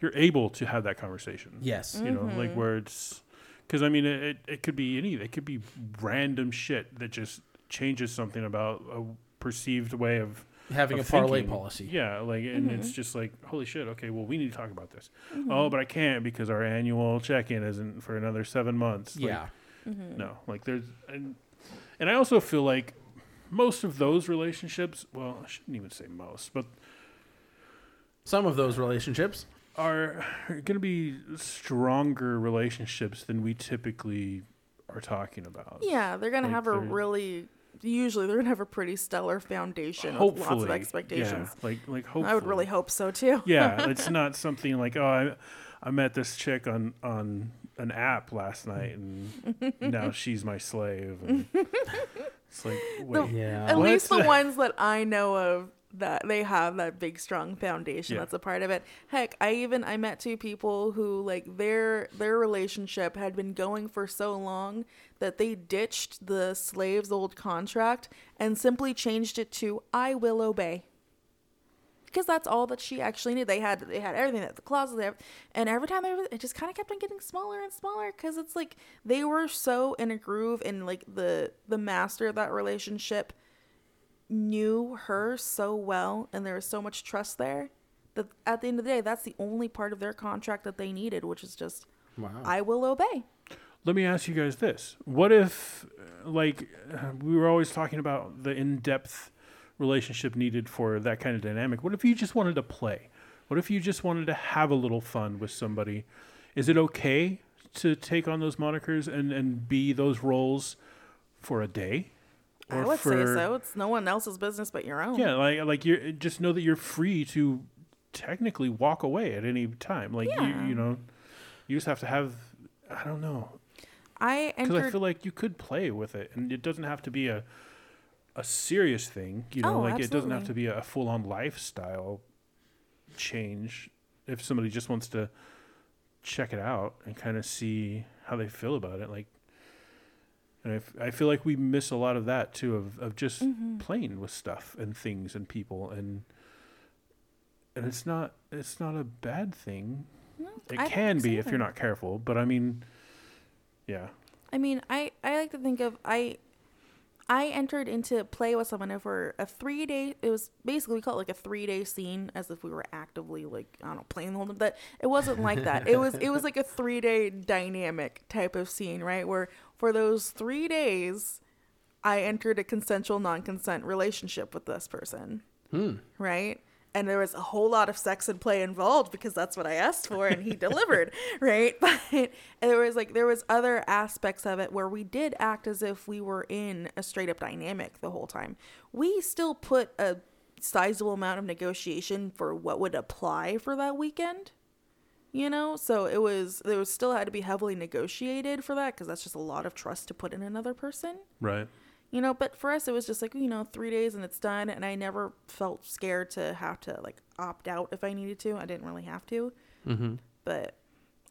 you're able to have that conversation. Yes. You know, Mm-hmm. like where it's because I mean, it, it, it could be any, it could be random shit that just changes something about a perceived way of Having a of parlay thinking. policy. Yeah, like, and Mm-hmm. it's just like, holy shit. Okay, well, we need to talk about this. Oh, but I can't because our annual check-in isn't for another seven months. Like, Yeah. Mm-hmm. no, like there's, and and I also feel like most of those relationships. Well, I shouldn't even say most, but Some of those relationships. are going to be stronger relationships than we typically are talking about. yeah, they're gonna have a really. Usually, they're gonna have a pretty stellar foundation with Hopefully, lots of expectations. Yeah, like like hopefully. I would really hope so too. yeah, it's not something like oh I, I met this chick on on an app last night and mm-hmm. now she's my slave. And it's like wait, Yeah. At What? least the ones that I know of that they have that big strong foundation Yeah. that's a part of it. Heck, I even I met two people who like their their relationship had been going for so long that they ditched the slave's old contract and simply changed it to I will obey. Because that's all that she actually knew. They had they had everything at the closet there, and every time they were, it just kind of kept on getting smaller and smaller. Because it's like they were so in a groove, and like the the master of that relationship knew her so well and there was so much trust there that at the end of the day that's the only part of their contract that they needed which is just Wow. i will obey Let me ask you guys this: What if, like, we were always talking about the in-depth relationship needed for that kind of dynamic? What if you just wanted to play? What if you just wanted to have a little fun with somebody? Is it okay to take on those monikers and and be those roles for a day? i would say so it's no one else's business but your own Yeah, like like you just know that you're free to technically walk away at any time. Like Yeah. you you know, you just have to have I don't know i because I feel like you could play with it, and it doesn't have to be a a serious thing. You know, Oh, like it doesn't have to be a full on lifestyle change. if somebody just wants to check it out and kind of see how they feel about it, like, and I, f- I feel like we miss a lot of that too of of just Mm-hmm. playing with stuff and things and people and and it's not it's not a bad thing. It I can be if you're not careful, but I mean, yeah, I mean, I I like to think of I I entered into play with someone for a three day. It was basically we call it like a three day scene, as if we were actively like I don't know playing the whole. But it wasn't like that. It was it was like a three day dynamic type of scene, right? Where for those three days, I entered a consensual non consent relationship with this person, hmm. right? And there was a whole lot of sex and play involved because that's what I asked for, and he delivered, right? But and there was like there was other aspects of it where we did act as if we were in a straight up dynamic the whole time. We still put a sizable amount of negotiation for what would apply for that weekend you know so it was there was still had to be heavily negotiated for that because that's just a lot of trust to put in another person right. You know but for us it was just like you know three days and it's done and i never felt scared to have to like opt out if i needed to i didn't really have to Mm-hmm. but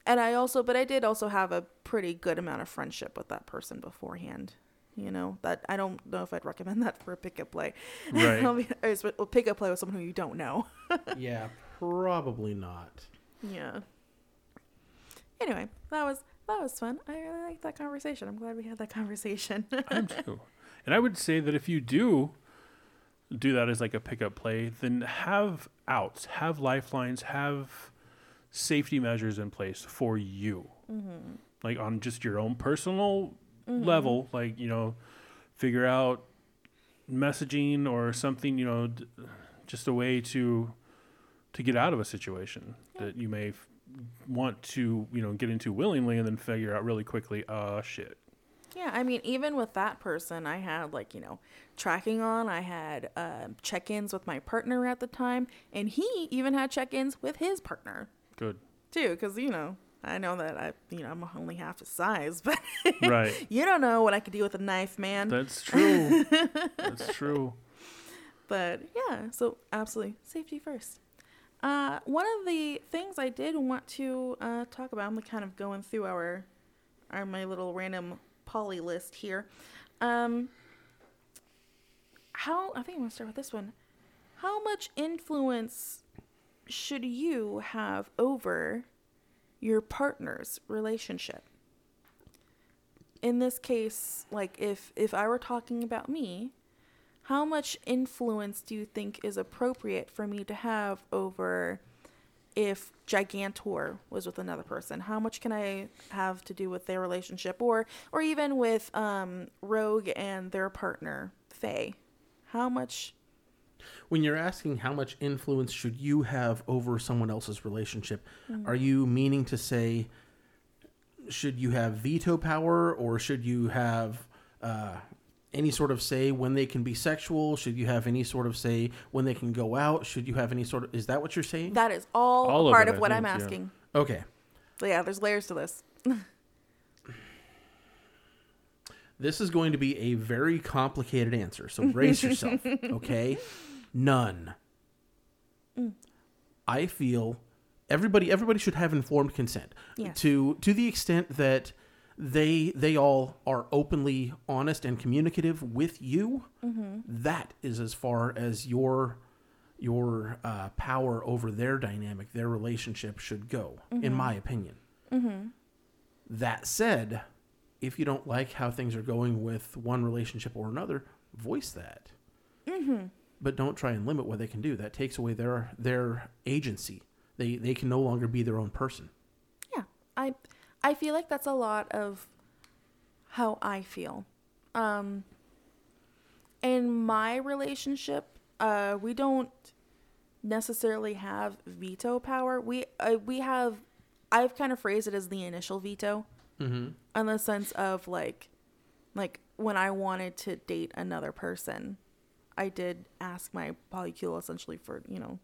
and i also but i did also have a pretty good amount of friendship with that person beforehand you know that i don't know if i'd recommend that for a pickup play Right. I'll be- or it's- well, pickup play with someone who you don't know yeah, probably not. Yeah. Anyway, that was that was fun. I really liked that conversation. I'm glad we had that conversation. I'm too. And I would say that if you do do that as like a pickup play, then have outs, have lifelines, have safety measures in place for you. Like on just your own personal level, like, you know, figure out messaging or something, you know, d- just a way to to get out of a situation that you may f- want to, you know, get into willingly and then figure out really quickly, uh shit. Yeah, I mean, even with that person, I had like you know tracking on. I had um, check-ins with my partner at the time, and he even had check-ins with his partner Good. too. Because you know, I know that I you know I'm only half his size, but Right. you don't know what I could do with a knife, man. That's true. That's true. But yeah, so absolutely safety first. Uh, one of the things I did want to uh, talk about, I'm kind of going through our, our my little random poly list here. Um, how I think I'm gonna start with this one. How much influence should you have over your partner's relationship? In this case, like if if I were talking about me, how much influence do you think is appropriate for me to have over if Gigantor was with another person? How much can I have to do with their relationship or or even with um, Rogue and their partner, Faye? How much When you're asking how much influence should you have over someone else's relationship, are you meaning to say should you have veto power or should you have uh, any sort of say when they can be sexual? Should you have any sort of say when they can go out? Should you have any sort of is that what you're saying? that is all, All a of part it, of what think, I'm yeah. asking. Okay. So yeah, there's layers to this. This is going to be a very complicated answer, so brace yourself, okay? None. I feel everybody everybody should have informed consent Yes. to to the extent that they they all are openly honest and communicative with you. Mm-hmm. that is as far as your your uh, power over their dynamic, their relationship should go, in mm-hmm. my opinion. Mm-hmm. That said, if you don't like how things are going with one relationship or another, voice that. But don't try and limit what they can do. That takes away their their agency. They they can no longer be their own person. Yeah, I I feel like that's a lot of how I feel. Um, in my relationship, uh, we don't necessarily have veto power. We uh, we have. I've kind of phrased it as the initial veto, Mm-hmm. in the sense of like, like when I wanted to date another person, I did ask my polycule essentially for you know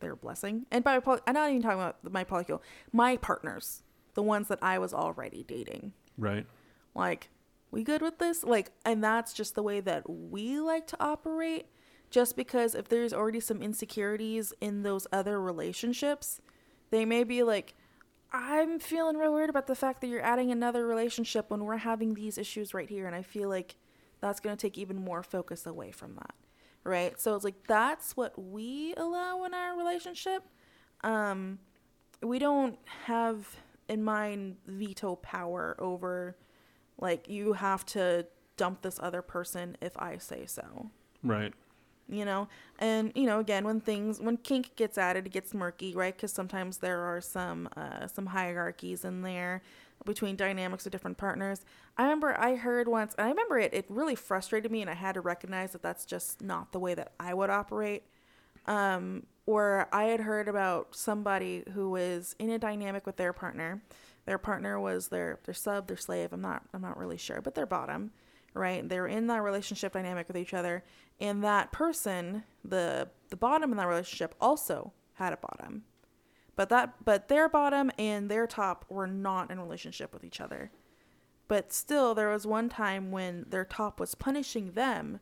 their blessing. And by poly- I'm not even talking about my polycule, my partners, the ones that I was already dating. Right. Like, we good with this? Like, and that's just the way that we like to operate. Just because if there's already some insecurities in those other relationships, They may be like, I'm feeling real weird about the fact that you're adding another relationship when we're having these issues right here. And I feel like that's going to take even more focus away from that. Right. So it's like, that's what we allow in our relationship. Um, we don't have in mind veto power over, like, you have to dump this other person if I say so. Right. you know? And you know again when things when kink gets added it gets murky right? Because sometimes there are some uh, some hierarchies in there between dynamics of different partners. I remember i heard once and i remember it it really frustrated me and i had to recognize that that's just not the way that i would operate um or i had heard about somebody who was in a dynamic with their partner. Their partner was their their sub their slave i'm not i'm not really sure but their bottom right? They're in that relationship dynamic with each other and that person the the bottom in that relationship also had a bottom. But that but their bottom and their top were not in relationship with each other. But still there was one time when their top was punishing them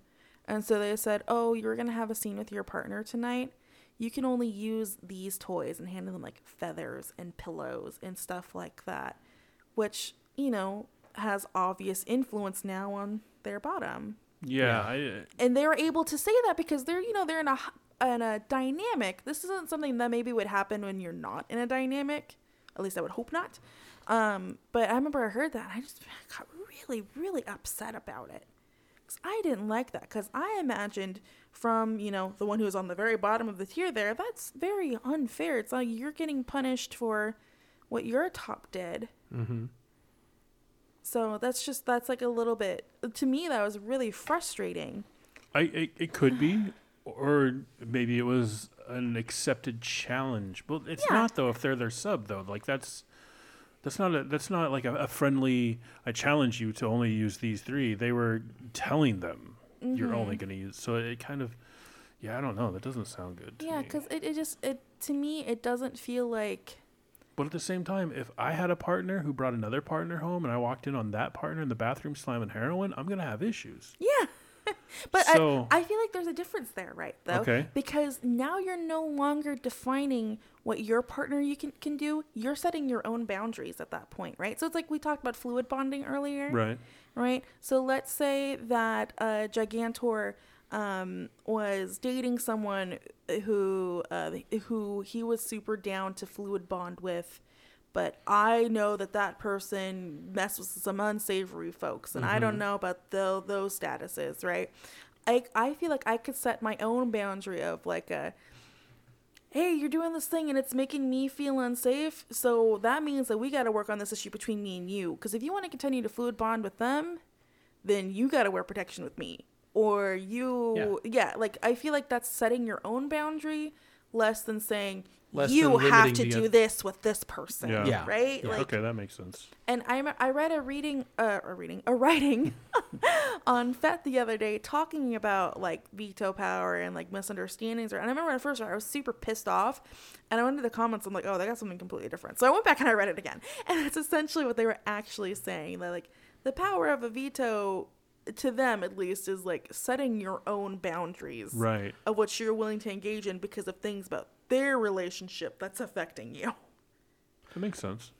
and so they said oh you're going to have a scene with your partner tonight. You can only use these toys and hand them like feathers and pillows and stuff like that which you know has obvious influence now on their bottom. Yeah. I, and they were able to say that because they're you know they're in a h- in a dynamic this isn't something that maybe would happen when you're not in a dynamic at least i would hope not. Um but i remember i heard that and i just got really really upset about it. 'Cause i didn't like that because i imagined from you know the one who was on the very bottom of the tier there that's very unfair it's like you're getting punished for what your top did Mm-hmm. so that's just that's like a little bit to me that was really frustrating I it, it could be, or maybe it was an accepted challenge. Well, it's Yeah. not though. If they're their sub though, like that's that's not a that's not like a, a friendly. I challenge you to only use these three. They were telling them you're only Mm-hmm. going to use. So it kind of, yeah, I don't know. That doesn't sound good. Yeah, because it, it just it to me it doesn't feel like But at the same time, if I had a partner who brought another partner home and I walked in on that partner in the bathroom slamming heroin, I'm gonna have issues. yeah. but So- I, I feel like there's a difference there, right? Though, Okay. because now you're no longer defining what your partner you can can do. You're setting your own boundaries at that point, right? So it's like we talked about fluid bonding earlier, Right. right? So let's say that uh, Gigantor um, was dating someone who uh, who he was super down to fluid bond with, but I know that that person messes with some unsavory folks, and I don't know about tho- those statuses, right? I I feel like I could set my own boundary of like a hey, you're doing this thing and it's making me feel unsafe. So that means that we got to work on this issue between me and you. Because if you want to continue to fluid bond with them, then you got to wear protection with me. Or you, yeah. like I feel like that's setting your own boundary less than saying Less you than have to the do oth- this with this person. Yeah. Yeah. Right? Yeah. Like, okay, that makes sense. and I, rem- I read a reading, uh, a reading, a writing on FET the other day talking about like veto power and like misunderstandings. And I remember at first read, I was super pissed off, and I went into the comments. I'm like, oh, they got something completely different. So I went back and I read it again, and it's essentially what they were actually saying. That like the power of a veto, to them at least, is like setting your own boundaries Right. of what you're willing to engage in because of things about their relationship that's affecting you. That makes sense.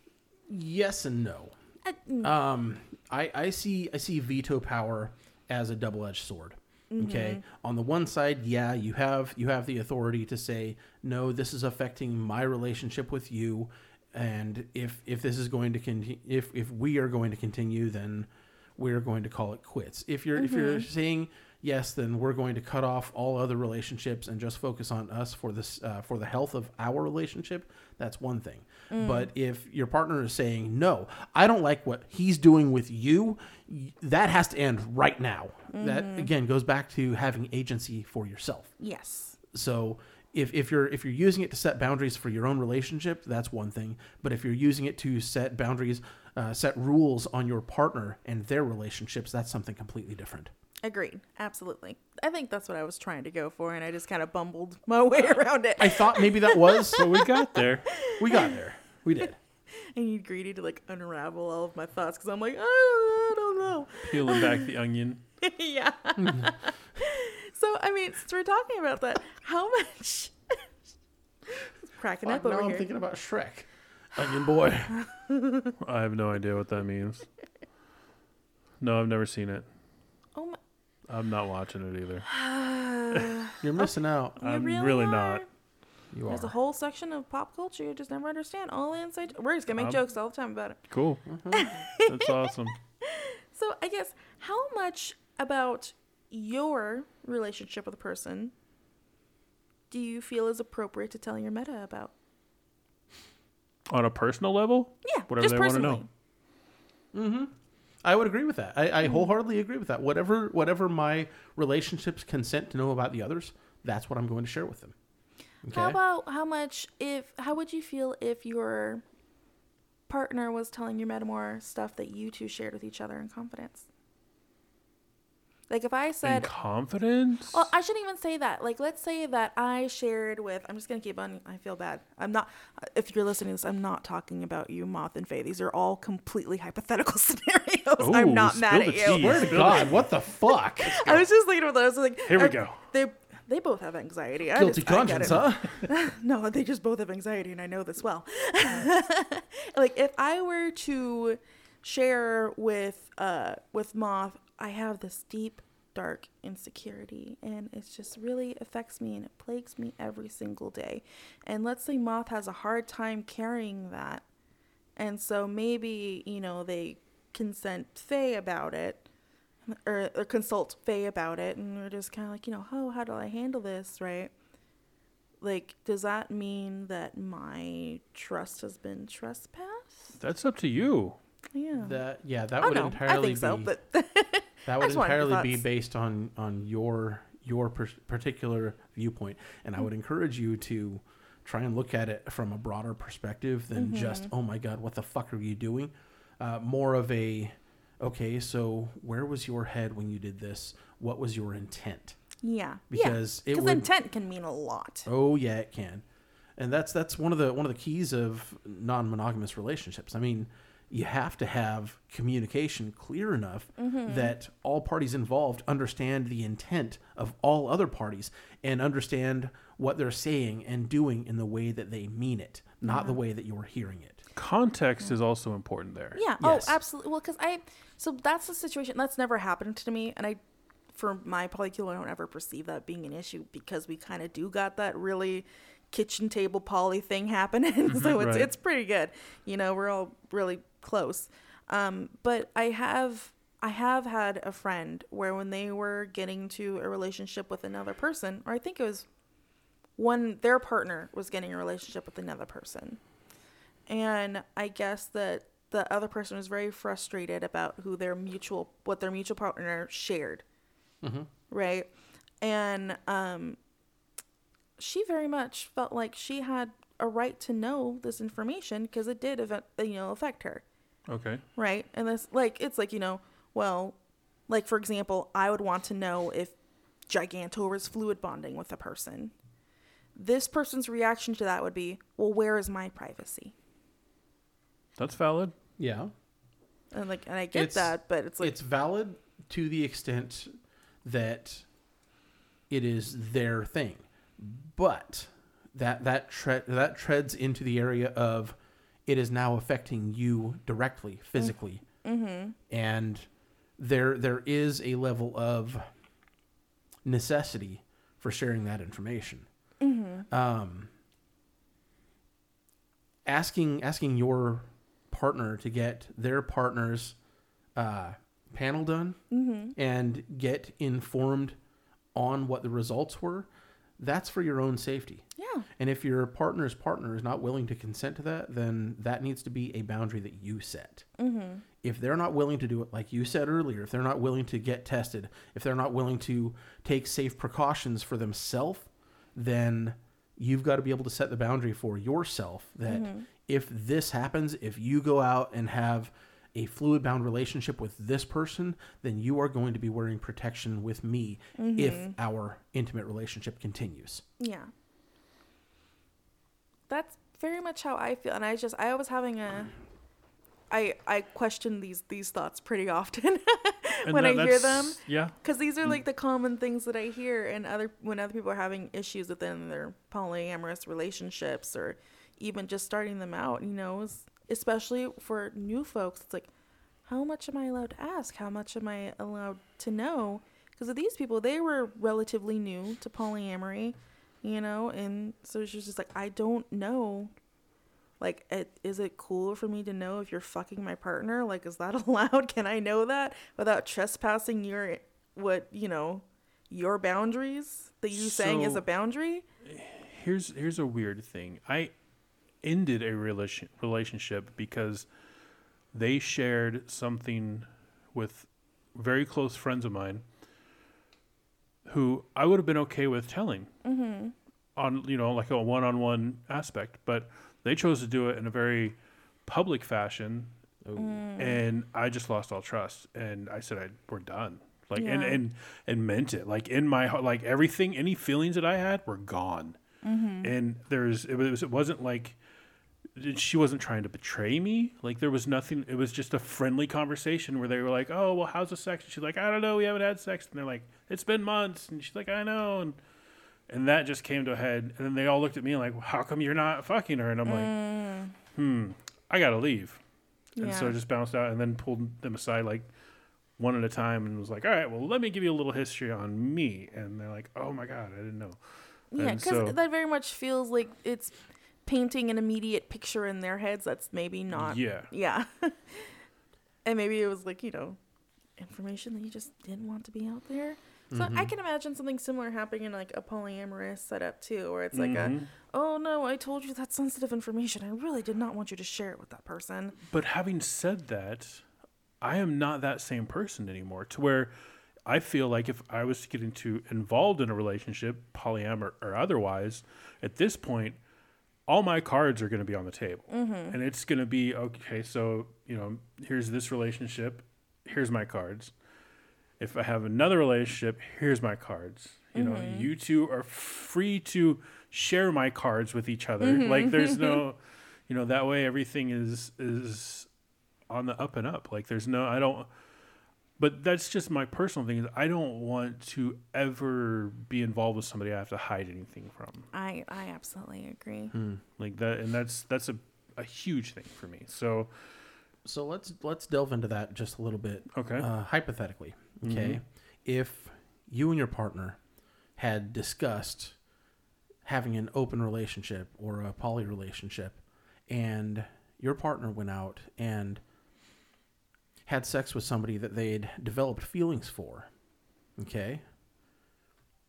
Yes and no. Uh, I- Um, I, I see I see veto power as a double edged sword. Okay. Mm-hmm. On the one side, yeah, you have you have the authority to say no. This is affecting my relationship with you, and if if this is going to continue, if if we are going to continue, then we're going to call it quits. If you're if you're mm-hmm. saying yes, then we're going to cut off all other relationships and just focus on us for this uh, for the health of our relationship. That's one thing. But if your partner is saying no, I don't like what he's doing with you, that has to end right now. That again goes back to having agency for yourself. yes. So if, if you're if you're using it to set boundaries for your own relationship, that's one thing. But if you're using it to set boundaries, uh, set rules on your partner and their relationships, that's something completely different. Agreed. Absolutely. I think that's what I was trying to go for, and I just kind of bumbled my way around it. I thought maybe that was. But we got there. we got there. We did. I need greedy to like unravel all of my thoughts because I'm like, oh, I don't know. Peeling back the onion. yeah. so I mean, since we're talking about that, how much? cracking up over now I'm thinking about Shrek. Onion boy. I have no idea what that means. No, I've never seen it. oh my. I'm not watching it either. You're missing out. You I'm really really not. You There's a whole section of pop culture you just never understand. All the inside. We're just gonna make Um, jokes all the time about it. Cool. That's awesome. So I guess how much about your relationship with a person do you feel is appropriate to tell your meta about? On a personal level, Yeah, Whatever just they wanna personally. know. I would agree with that. I, I mm-hmm. wholeheartedly agree with that. Whatever whatever my relationships consent to know about the others, that's what I'm going to share with them. Okay. How about how much if how would you feel if your partner was telling your meta more stuff that you two shared with each other in confidence? Like if I In said confidence. Well, I shouldn't even say that. Like, let's say that I shared with. I'm just gonna keep on. I feel bad. I'm not. If you're listening to this, I'm not talking about you, Moth and Faye. These are all completely hypothetical scenarios. Ooh, I'm not mad spill at the you. tea. Swear to God, what the fuck? I was just thinking about that. I was like, Here we I- go. They they both have anxiety. Guilty just, I get conscience, it. huh? No, they just both have anxiety, and I know this well. like if I were to share with uh with Moth, I have this deep dark insecurity and it just really affects me and it plagues me every single day. And let's say Moth has a hard time carrying that. And so maybe, you know, they consent Faye about it or, or consult Faye about it and we're just kind of like, you know, oh, how do I handle this, right? like does that mean that my trust has been trespassed That's up to you. Yeah That yeah, that i would entirely i think so be but that would just entirely be based on on your your per- particular viewpoint, and I would encourage you to try and look at it from a broader perspective than just Mm-hmm. oh my god, what the fuck are you doing? Uh, more of a okay, so where was your head when you did this? What was your intent? yeah Because it would- intent can mean a lot Oh yeah, it can, and that's that's one of the one of the keys of non-monogamous relationships. I mean, you have to have communication clear enough mm-hmm. that all parties involved understand the intent of all other parties and understand what they're saying and doing in the way that they mean it, not the way that you're hearing it. Context is also important there. yeah oh, Yes. oh absolutely well because i so that's the situation that's never happened to me and i for my polycule i don't ever perceive that being an issue because we kind of do got that really kitchen table poly thing happening. So it's Right. it's pretty good. You know we're all really close. Um but i have i have had a friend where when they were getting to a relationship with another person or i think it was one their partner was getting a relationship with another person. And i guess that the other person was very frustrated about who their mutual what their mutual partner shared. Right? And um she very much felt like she had a right to know this information because it did event, uh, you know affect her. Okay. right? And this like it's like you know well like for example i would want to know if gigantor is fluid bonding with a person. This person's reaction to that would be well where is my privacy? That's valid. Yeah, and like and i get It's- that but it's like it's valid to the extent that it is their thing, but that that tre- that treads into the area of it is now affecting you directly, physically, mm-hmm. and there there is a level of necessity for sharing that information. Um, asking asking your partner to get their partner's uh, panel done and get informed on what the results were, that's for your own safety. yeah And if your partner's partner is not willing to consent to that, then that needs to be a boundary that you set. Mm-hmm. If they're not willing to do it, like you said earlier, if they're not willing to get tested, if they're not willing to take safe precautions for themselves, then you've got to be able to set the boundary for yourself that mm-hmm. if this happens, if you go out and have a fluid bound relationship with this person, then you are going to be wearing protection with me if mm-hmm. our intimate relationship continues. Yeah. That's very much how I feel. And I just, I was having a, I I question these these thoughts pretty often when that- I hear them. yeah, Because these are mm. like the common things that I hear, and other when other people are having issues within their polyamorous relationships, or even just starting them out. You know, s- especially for new folks, it's like, how much am I allowed to ask? How much am I allowed to know? Because of these people, they were relatively new to polyamory, you know, and so she's just like, I don't know. Like, it, is it cool for me to know if you're fucking my partner? Like, is that allowed? Can I know that without trespassing your, what, you know, your boundaries that you saying is a boundary? here's here's a weird thing. I ended a relation, relationship because they shared something with very close friends of mine who I would have been okay with telling mm-hmm. on you know like a one-on-one aspect, but they chose to do it in a very public fashion, oh. mm. and I just lost all trust, and I said I we're done. Like and, Yeah. and and meant it. Like in my heart, like everything, any feelings that I had were gone mm-hmm. and there's it was it wasn't like she wasn't trying to betray me. Like there was nothing it was just a friendly conversation where they were like oh well how's the sex? And she's like i don't know we haven't had sex. And they're like it's been months. And she's like i know. And and that just came to a head. And then they all looked at me like well, how come you're not fucking her? And i'm like hmm i gotta leave. And so I just bounced out and then pulled them aside like one at a time and was like all right well let me give you a little history on me. And they're like oh my god i didn't know. Yeah, because so- that very much feels like it's painting an immediate picture in their heads that's maybe not. yeah Yeah. and maybe it was like, you know, information that you just didn't want to be out there. So I can imagine something similar happening in like a polyamorous setup too, where it's like a, Mhm. oh no, I told you that sensitive information. I really did not want you to share it with that person. But having said that, I am not that same person anymore. To where I feel like if I was to get into involved in a relationship, polyamor or otherwise, at this point, all my cards are going to be on the table, mm-hmm. and it's going to be okay. So you know, here's this relationship. Here's my cards. If I have another relationship, here's my cards. You know, mm-hmm. you two are free to share my cards with each other. Mm-hmm. Like there's no, you know, that way everything is is on the up and up. Like there's no, I don't. But that's just my personal thing. Is I don't want to ever be involved with somebody I have to hide anything from. I I absolutely agree. Like that, and that's that's a a huge thing for me. So So let's let's delve into that just a little bit. Okay. Uh, hypothetically, okay, if you and your partner had discussed having an open relationship or a poly relationship, and your partner went out and had sex with somebody that they'd developed feelings for, okay,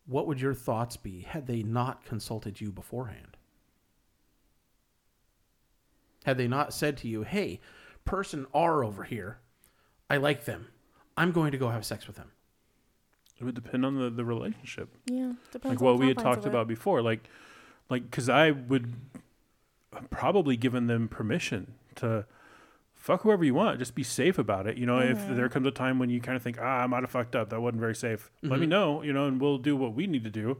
what would your thoughts be had they not consulted you beforehand? Had they not said to you, hey, person R over here, I like them. I'm going to go have sex with them. it would depend on the the relationship. Yeah, depends. like on what the we had talked about before like like because i would probably given them permission to fuck whoever you want just be safe about it you know if there comes a time when you kind of think ah i might have fucked up that wasn't very safe let me know you know and we'll do what we need to do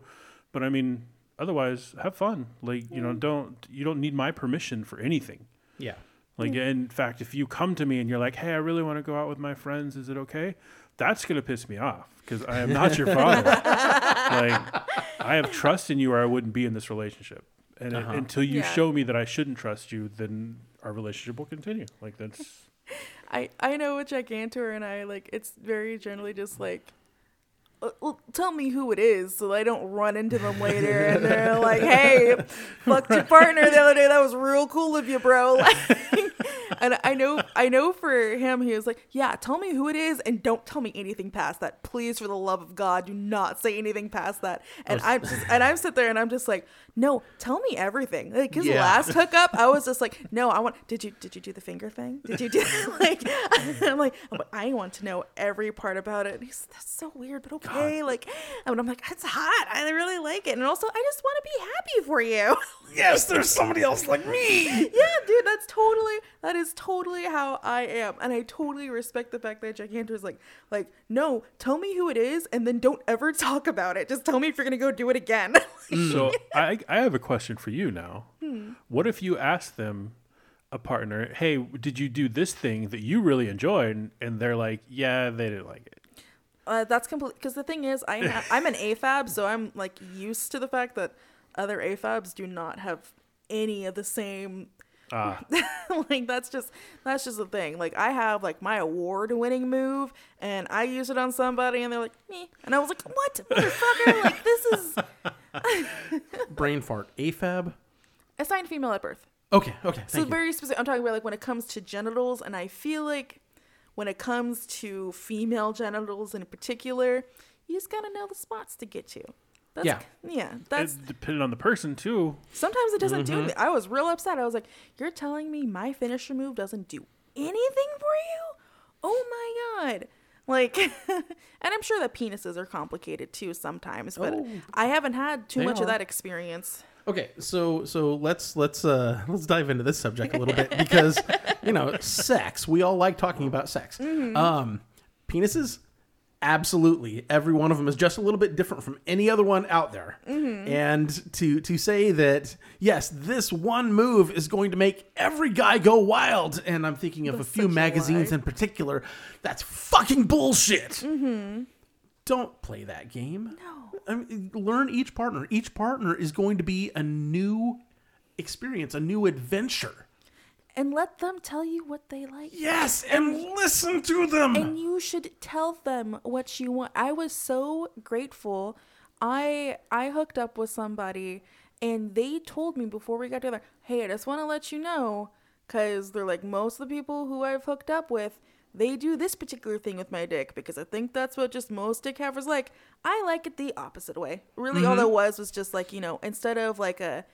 but i mean otherwise have fun like you know don't you don't need my permission for anything Yeah. like in fact if you come to me and you're like hey i really want to go out with my friends is it okay that's going to piss me off because i am not your father like I have trust in you, or I wouldn't be in this relationship. And Uh-huh. until you Yeah. show me that I shouldn't trust you, then our relationship will continue. Like that's I I know a gigantor and I like it's very generally just like "Uh, well, tell me who it is so I don't run into them later and they're like, "Hey, fucked your partner the other day. That was real cool of you, bro." Like, and I know I know for him he was like, "Yeah, tell me who it is and don't tell me anything past that. Please for the love of God, do not say anything past that." And oh, I'm just and I'm sit there and I'm just like, "No, tell me everything." Like his Yeah. last hookup, I was just like, "No, I want did you did you do the finger thing? Did you do like I'm like, I'm like, I want to know every part about it. And he's that's so weird, but okay. Like and I'm like, it's hot. I really like it. And also I just want to be happy for you. Yes, there's somebody else like me. yeah, dude, that's totally that is totally how I am. And I totally respect the fact that Gigantor is like like, no, tell me who it is and then don't ever talk about it. Just tell me if you're gonna go do it again. so. I I have a question for you now. Hmm. What if you ask them? a partner, "Hey, did you do this thing that you really enjoyed?" And, and they're like, "Yeah, they didn't like it." Uh, that's complete. Because the thing is, I ha- I'm an AFAB, so I'm like used to the fact that other AFABs do not have any of the same. Ah, like that's just that's just the thing. Like I have like my award-winning move, and I use it on somebody, and they're like, me, and I was like, what, motherfucker? like this is Brain fart. AFAB. assigned female at birth. Okay. Okay. So you. very specific. I'm talking about like when it comes to genitals, and I feel like when it comes to female genitals in particular, you just gotta know the spots to get to. That's, Yeah. yeah. That's it depended on the person too. sometimes it doesn't Mm-hmm. do me. I was real upset. I was like, "You're telling me my finisher move doesn't do anything for you? Oh my god!" Like, and I'm sure that penises are complicated too sometimes, but Oh. I haven't had too much are. of that experience. Okay, so so let's let's uh let's dive into this subject a little bit because you know sex. We all like talking about sex. Um, penises, absolutely. Every one of them is just a little bit different from any other one out there. And to to say that yes, this one move is going to make every guy go wild, and I'm thinking of a few such a magazines in particular. That's fucking bullshit. Don't play that game. No. I mean, learn each partner. Each partner is going to be a new experience, a new adventure. And let them tell you what they like. Yes, and listen to them. and you should tell them what you want. I was so grateful. I i hooked up with somebody and they told me before we got together hey i just want to let you know because they're like most of the people who i've hooked up with they do this particular thing with my dick because i think that's what just most dick havers like. I like it the opposite way. Really all mm-hmm. it was was just like you know instead of like a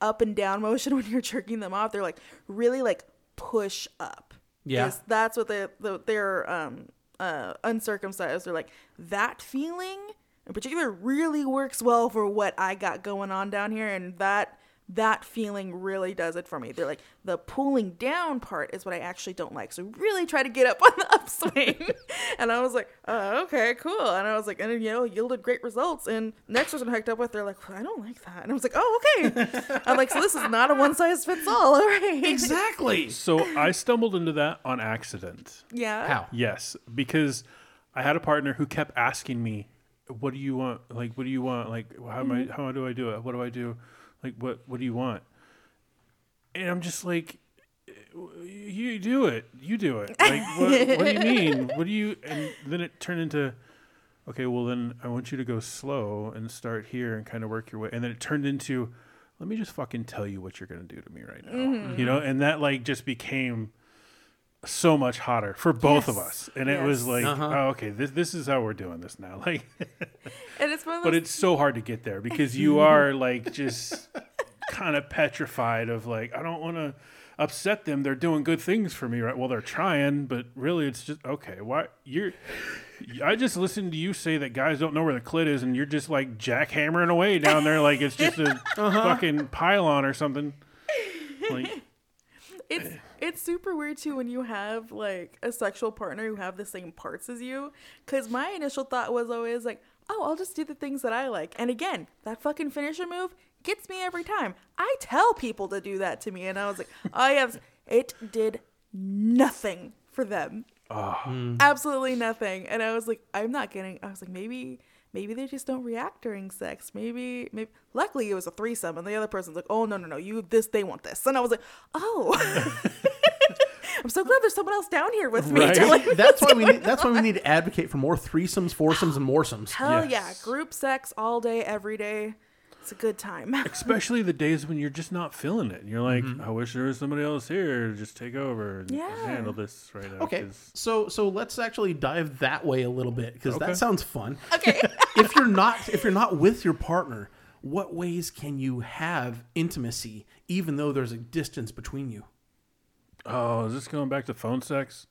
up and down motion when you're jerking them off they're like really like push up Yeah. that's what they the, they're um uh uncircumcised. They're like that feeling in particular really works well for what I got going on down here, and that that feeling really does it for me. They're like the pulling down part is what I actually don't like. So really try to get up on the upswing. and I was like, oh, okay, cool. And I was like, and you know, yielded great results. And next person I hooked up with, they're like, I don't like that. And I was like, oh, okay. I'm like, so this is not a one size fits all. All right. exactly. So I stumbled into that on accident. Yeah. How? Yes, because I had a partner who kept asking me, "What do you want? Like, what do you want? Like, how am I? Mm-hmm. How do I do it? What do I do? Like, what? What do you want?" And I'm just like, "You do it. You do it. Like, what, what do you mean? What do you?" And then it turned into, "Okay, well then I want you to go slow and start here and kind of work your way." And then it turned into, "Let me just fucking tell you what you're gonna do to me right now," mm-hmm. you know. And that like just became so much hotter for both of us. And it was like, Uh-huh. oh, okay, this this is how we're doing this now. Like, And it's one of those but it's so hard to get there because you are like just kind of petrified of like, I don't want to upset them. They're doing good things for me, right? Well, they're trying, but really, it's just okay. Why you're? I just listened to you say that guys don't know where the clit is, and you're just like jackhammering away down there like it's just a fucking pylon or something. Like, it's it's super weird too when you have like a sexual partner who have the same parts as you because my initial thought was always like oh i'll just do the things that i like. And again that fucking finisher move gets me every time. I tell people to do that to me and i was like oh yes. It did nothing for them. Ah. Mm. Absolutely nothing. And i was like i'm not getting i was like maybe maybe they just don't react during sex. Maybe maybe luckily it was a threesome and the other person's like oh no no no you this they want this. And i was like oh. I'm so glad there's someone else down here with me Right? telling me that's why we need, that's why we need to advocate for more threesomes, foursomes, and moresomes. hell yeah. Group sex all day every day it's a good time especially the days when you're just not feeling it. And you're like, mm-hmm. I wish there was somebody else here to just take over and Yeah. handle this right now. Okay, 'cause- so so let's actually dive that way a little bit because Okay. that sounds fun. okay if you're not if you're not with your partner, what ways can you have intimacy even though there's a distance between you? Oh, is this going back to phone sex?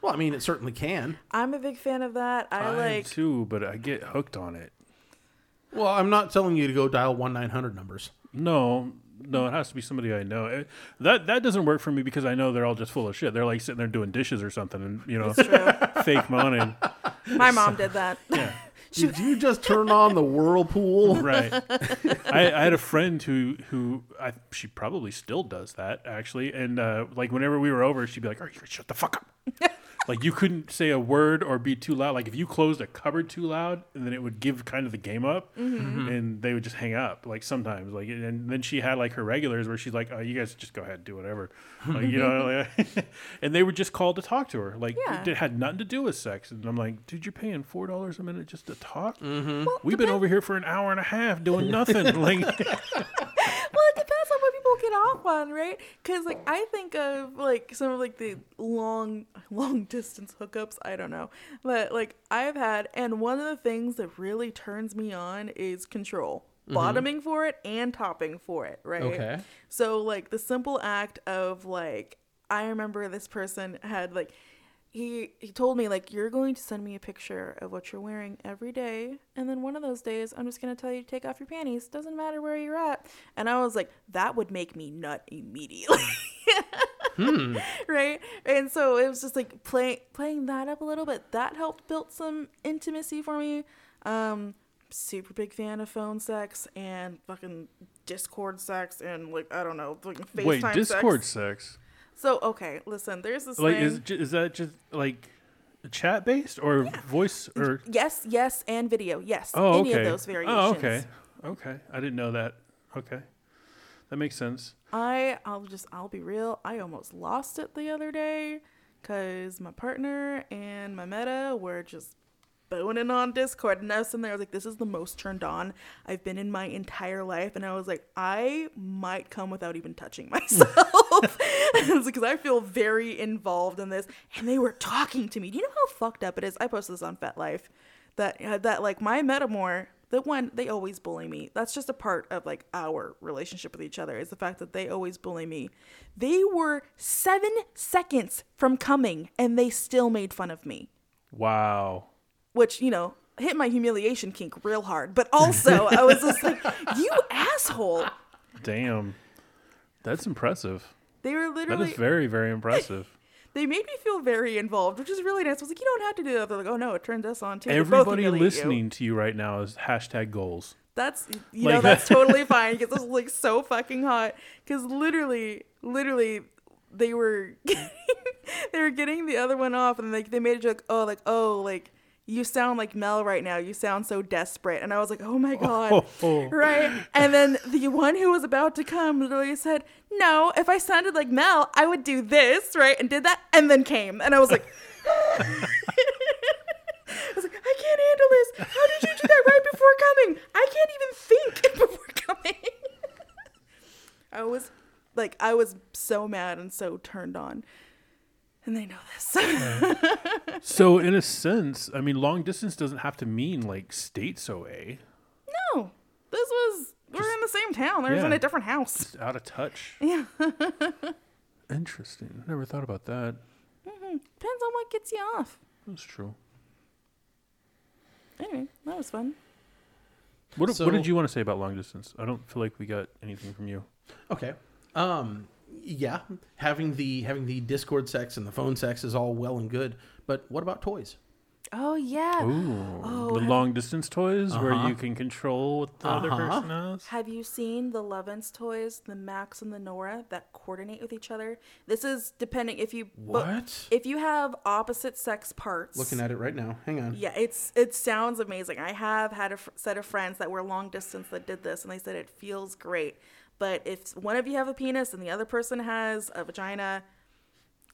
Well, I mean, it certainly can. i'm a big fan of that i, I like too, but I get hooked on it. Well, I'm not telling you to go dial one nine hundred numbers. No, no, it has to be somebody I know. Eh, That that doesn't work for me because I know they're all just full of shit. They're like sitting there doing dishes or something, and you know, fake moaning. my mom did that Yeah. Did you just turn on the whirlpool? right. I, I had a friend who who I, she probably still does that actually, and uh, like whenever we were over, she'd be like, "Are you shut the fuck up?" Like you couldn't say a word or be too loud. Like if you closed a cupboard too loud, and then it would give kind of the game up, mm-hmm. and they would just hang up. Like sometimes, like and then she had like her regulars where she's like, "Oh, you guys just go ahead and do whatever," like, you know. like- and they were just called to talk to her. Like Yeah. it had nothing to do with sex. And I'm like, "Dude, you're paying four dollars a minute just to talk." Mm-hmm. We've been over here for an hour and a half doing nothing. like, well, it depends on what people get off on, right? Because like I think of like some of like the long, long distance hookups. I don't know, but like I've had, and one of the things that really turns me on is control, mm-hmm. bottoming for it and topping for it, right? Okay. So like the simple act of like I remember this person had like he he told me like you're going to send me a picture of what you're wearing every day and then one of those days I'm just going to tell you to take off your panties. Doesn't matter where you're at. And I was like that would make me nut immediately. Right? And so it was just like playing playing that up a little bit. That helped build some intimacy for me. Um super big fan of phone sex and fucking discord sex and like i don't know fucking FaceTime wait, sex. Discord sex? So okay listen there's this Like, thing is is that just like chat based or voice or? yes yes and video yes Oh, any okay. of those variations Oh, okay, okay. I didn't know that. Okay, that makes sense. I I'll just I'll be real. I almost lost it the other day because my partner and my meta were just boning on Discord, and I was sitting there. I was like, "This is the most turned on I've been in my entire life," and I was like, "I might come without even touching myself," because I feel very involved in this. And they were talking to me. Do you know how fucked up it is? I posted this on FetLife that uh, that like my metamour the one they always bully me that's just a part of like our relationship with each other is the fact that they always bully me they were seven seconds from coming and they still made fun of me Wow. which you know hit my humiliation kink real hard but also i was just like you asshole Damn. That's impressive. They were literally is very, very impressive. they made me feel very involved which is really nice i was like you don't have to do that they're like oh no it turns us on too Everybody humiliate you. listening to you right now is hashtag goals. That's you Like know that's that. totally fine because this is like so fucking hot. Because literally, literally, they were they were getting the other one off, and like they made a joke. Oh, like oh, like you sound like Mel right now. You sound so desperate. And I was like, oh my oh. god, Oh. right? And then the one who was about to come literally said, no, if I sounded like Mel, I would do this, right? And did that, and then came, and I was like. I was like, I can't handle this. How did you do that right before coming? I can't even think before coming. I was like, I was so mad and so turned on. And they know this. So, in a sense, I mean, long distance doesn't have to mean like states away. no, this was, we're in the same town. They're just in a different house. It's out of touch. Yeah. Interesting. Never thought about that. Depends on what gets you off. That's true. Anyway, that was fun. What, So- what did you want to say about long distance? I don't feel like we got anything from you. Okay. Um yeah, having the having the Discord sex and the phone sex is all well and good, but what about toys? Oh, yeah. Ooh, Oh, the long distance toys where Uh-huh. you can control what the other Uh-huh. person has. Have you seen the Lovense toys, the Max and the Nora, that coordinate with each other? This is depending if you but What? if you have opposite sex parts. Looking at it right now. Hang on. yeah, it's it sounds amazing. I have had a f- set of friends that were long distance that did this, and they said it feels great. But if one of you have a penis and the other person has a vagina,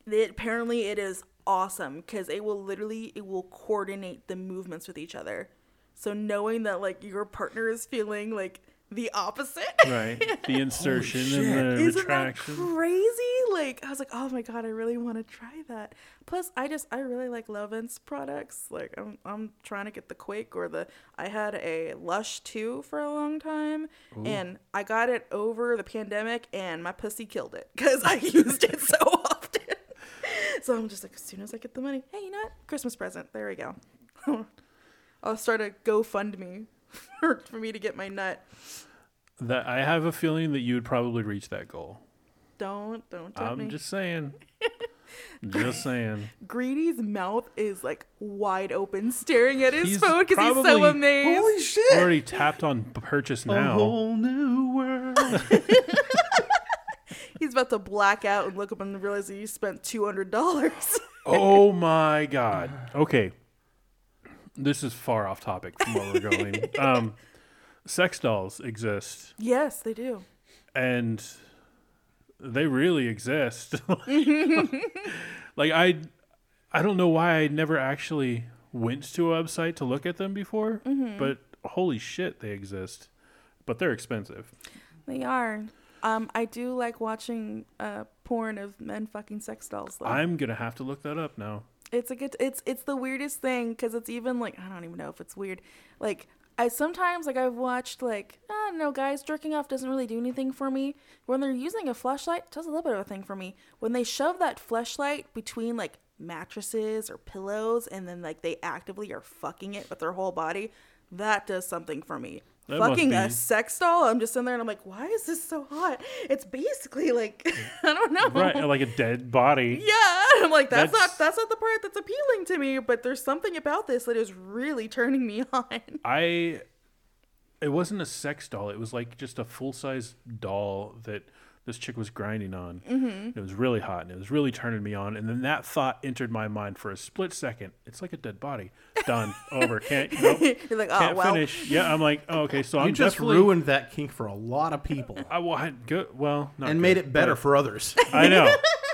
it, apparently it is awesome because it will literally it will coordinate the movements with each other. So knowing that like your partner is feeling like the opposite. Right. The insertion and the Isn't that retraction. crazy? Like I was like, oh my god, I really want to try that. Plus, I just I really like Lovense products. Like I'm I'm trying to get the Quake or the I had a Lush two for a long time, and I got it over the pandemic, and my pussy killed it because I used it so often. so I'm just like, as soon as I get the money, hey, you know what? Christmas present. There we go. I'll start a GoFundMe for, for me to get my nut. That I have a feeling that you would probably reach that goal. Don't don't tempt I'm me. just saying. Just saying. Greedy's mouth is like wide open, staring at his He's phone because he's so probably- amazed. Holy shit! Already tapped on purchase now. A now. whole new world. He's about to black out and look up and realize that you spent two hundred dollars. Oh my god. Okay. This is far off topic from where we're going. um, sex dolls exist, yes, they do. and they really exist. like I, I don't know why I never actually went to a website to look at them before, but holy shit, they exist. But they're expensive. They are. Um, I do like watching uh porn of men fucking sex dolls though. I'm gonna have to look that up now. It's a good. It's it's the weirdest thing because it's even like I don't even know if it's weird. Like I sometimes like I've watched like I don't know guys jerking off doesn't really do anything for me. When they're using a fleshlight, does a little bit of a thing for me. When they shove that fleshlight between like mattresses or pillows and then like they actively are fucking it with their whole body, that does something for me. That fucking a sex doll, I'm just in there and I'm like, why is this so hot? It's basically like I don't know. Right, like a dead body. Yeah, I'm like that's, That's- not that's not the part that's appealing to me, but there's something about this that is really turning me on. I it wasn't a sex doll. It was like just a full size doll that this chick was grinding on. Mm-hmm. It was really hot and it was really turning me on. And then that thought entered my mind for a split second. It's like a dead body. Done. Over. Can't nope, You're like, oh can't well, finish. Yeah, I'm like, oh, okay. So you I'm just definitely ruined that kink for a lot of people I, well, I, good. Well, not and good, made it better for others. I know.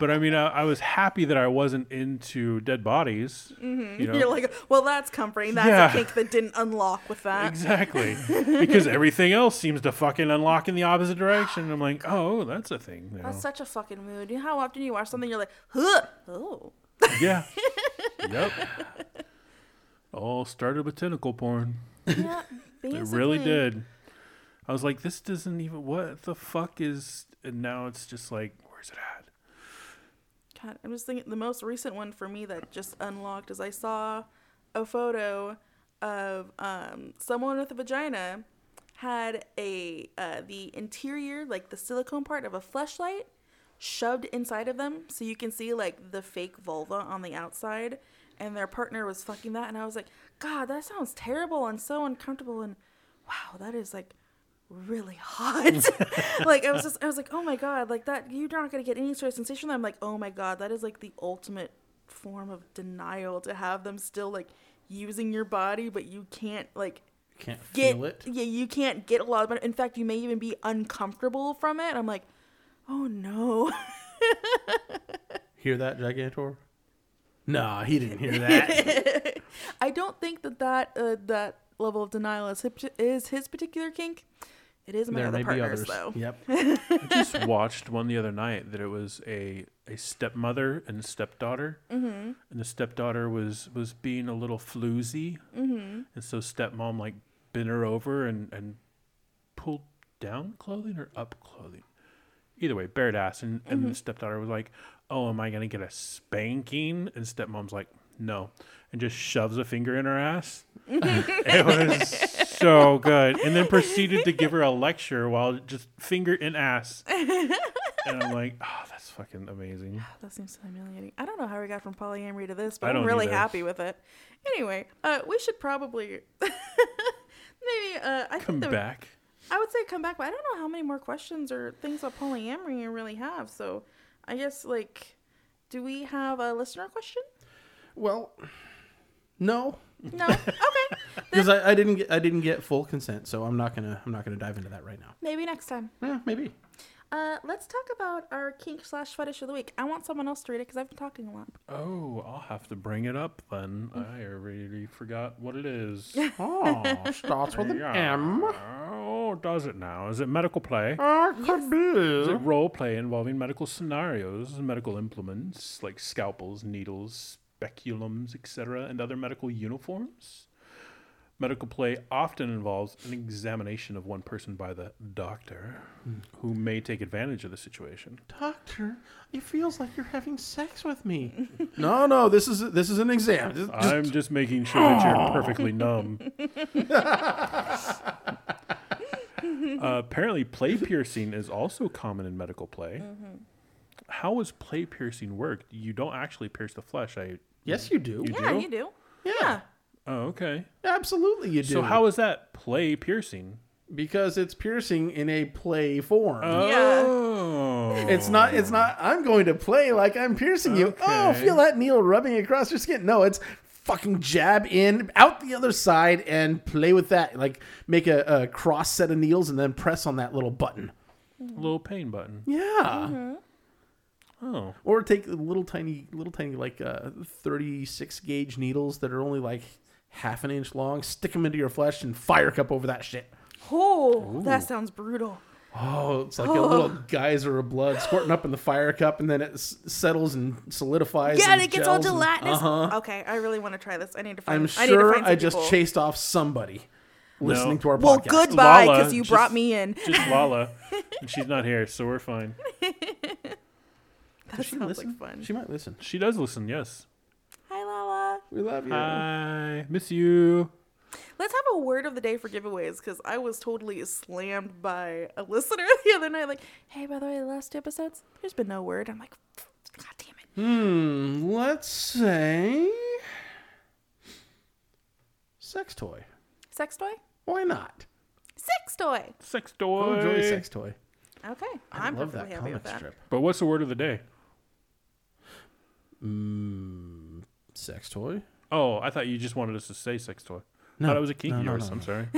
But I mean, I, I was happy that I wasn't into dead bodies. Mm-hmm. You know? you're like, well, that's comforting. That's Yeah. a kink that didn't unlock with that. Exactly. because everything else seems to fucking unlock in the opposite direction. I'm like, oh, that's a thing. you know. That's such a fucking mood. You know how often you watch something, you're like, huh, oh, Yeah. yep. All started with tentacle porn. yeah, It really did. I was like, this doesn't even. What the fuck is. And now it's just like, where's it at? God, I'm just thinking the most recent one for me that just unlocked is I saw a photo of um, someone with a vagina had a uh, the interior, like the silicone part of a fleshlight, shoved inside of them, so you can see like the fake vulva on the outside, and their partner was fucking that, and I was like, God, that sounds terrible and so uncomfortable, and wow, that is like really hot. like I was just I was like, oh my god, like that you're not gonna get any sort of sensation. I'm like, oh my god, that is like the ultimate form of denial to have them still like using your body, but you can't like Can't get feel it. yeah, you can't get a lot of it. In fact, you may even be uncomfortable from it. I'm like, oh no. Hear that, Gigantor? Nah, he didn't hear that. I don't think that that uh, that level of denial is his, is his particular kink. It is my there other may be partners others. though. Yep. I just watched one the other night that it was a, a stepmother and stepdaughter, mm-hmm. and the stepdaughter was was being a little floozy, mm-hmm. and so stepmom like bent her over and and pulled down clothing or up clothing, either way, bared ass, and and the stepdaughter was like, "Oh, am I gonna get a spanking?" And stepmom's like, "No," and just shoves a finger in her ass. it was so good, and then proceeded to give her a lecture while just finger in ass. and I'm like, oh, that's fucking amazing. That seems so humiliating. I don't know how we got from polyamory to this, but I'm don't really either. happy with it. Anyway, uh, we should probably maybe uh, I Come think back. I would say come back, but I don't know how many more questions or things about polyamory you really have. So I guess like, do we have a listener question? Well, no, No. okay. because I, I didn't get I didn't get full consent, so I'm not gonna I'm not gonna dive into that right now. Maybe next time. Yeah, maybe. Uh, let's talk about our kink slash fetish of the week. I want someone else to read it because I've been talking a lot. Oh, I'll have to bring it up then. I already forgot what it is. Oh, starts with an M. Oh, does it now? Is it medical play? Uh, could Is be. it role play involving medical scenarios, medical implements like scalpels, needles, speculums, etc., and other medical uniforms? Medical play often involves an examination of one person by the doctor, who may take advantage of the situation. Doctor, it feels like you're having sex with me. no, no, this is this is an exam. Just- just- I'm just making sure that you're perfectly numb. uh, apparently, play piercing is also common in medical play. how does play piercing work? You don't actually pierce the flesh. I Yes, you do. You Yeah, do? you do. Yeah. Yeah. oh okay. Absolutely, you do. So how is that play piercing? Because it's piercing in a play form. Oh, It's not. It's not. I'm going to play like I'm piercing you. Oh, feel that needle rubbing across your skin. No, it's fucking jab in, out the other side, and play with that. Like make a, a cross set of needles and then press on that little button. little pain button. Yeah. Mm-hmm. Oh, Or take little tiny, little tiny like uh, 36 gauge needles that are only like half an inch long. Stick them into your flesh and fire cup over that shit. Oh, that sounds brutal. Oh, it's like a little geyser of blood squirting up in the fire cup, and then it s- settles and solidifies. Yeah, and and it gets all gels and- gelatinous. Uh-huh. Okay, I really want to try this. I need to find. I'm I need to sure find I just people. chased off somebody listening No. to our podcast. Well, goodbye, because you just- brought me in. just Lala. and she's not here, so we're fine. That Does she sounds listen? like fun. She might listen. She does listen. Yes. Hi, Lala. We love you. Hi, miss you. Let's have a word of the day for giveaways because I was totally slammed by a listener the other night. Like, hey, by the way, the last two episodes, there's been no word. I'm like, God damn it. Hmm. Let's say sex toy. Sex toy? Why not? Sex toy. Sex Oh, toy. enjoy sex toy. Okay, I I'm love perfectly that happy with comic that. strip. But what's the word of the day? Mm, sex toy. Oh, I thought you just wanted us to say sex toy. No. thought it was a kink No, no, yours. no, I'm sorry.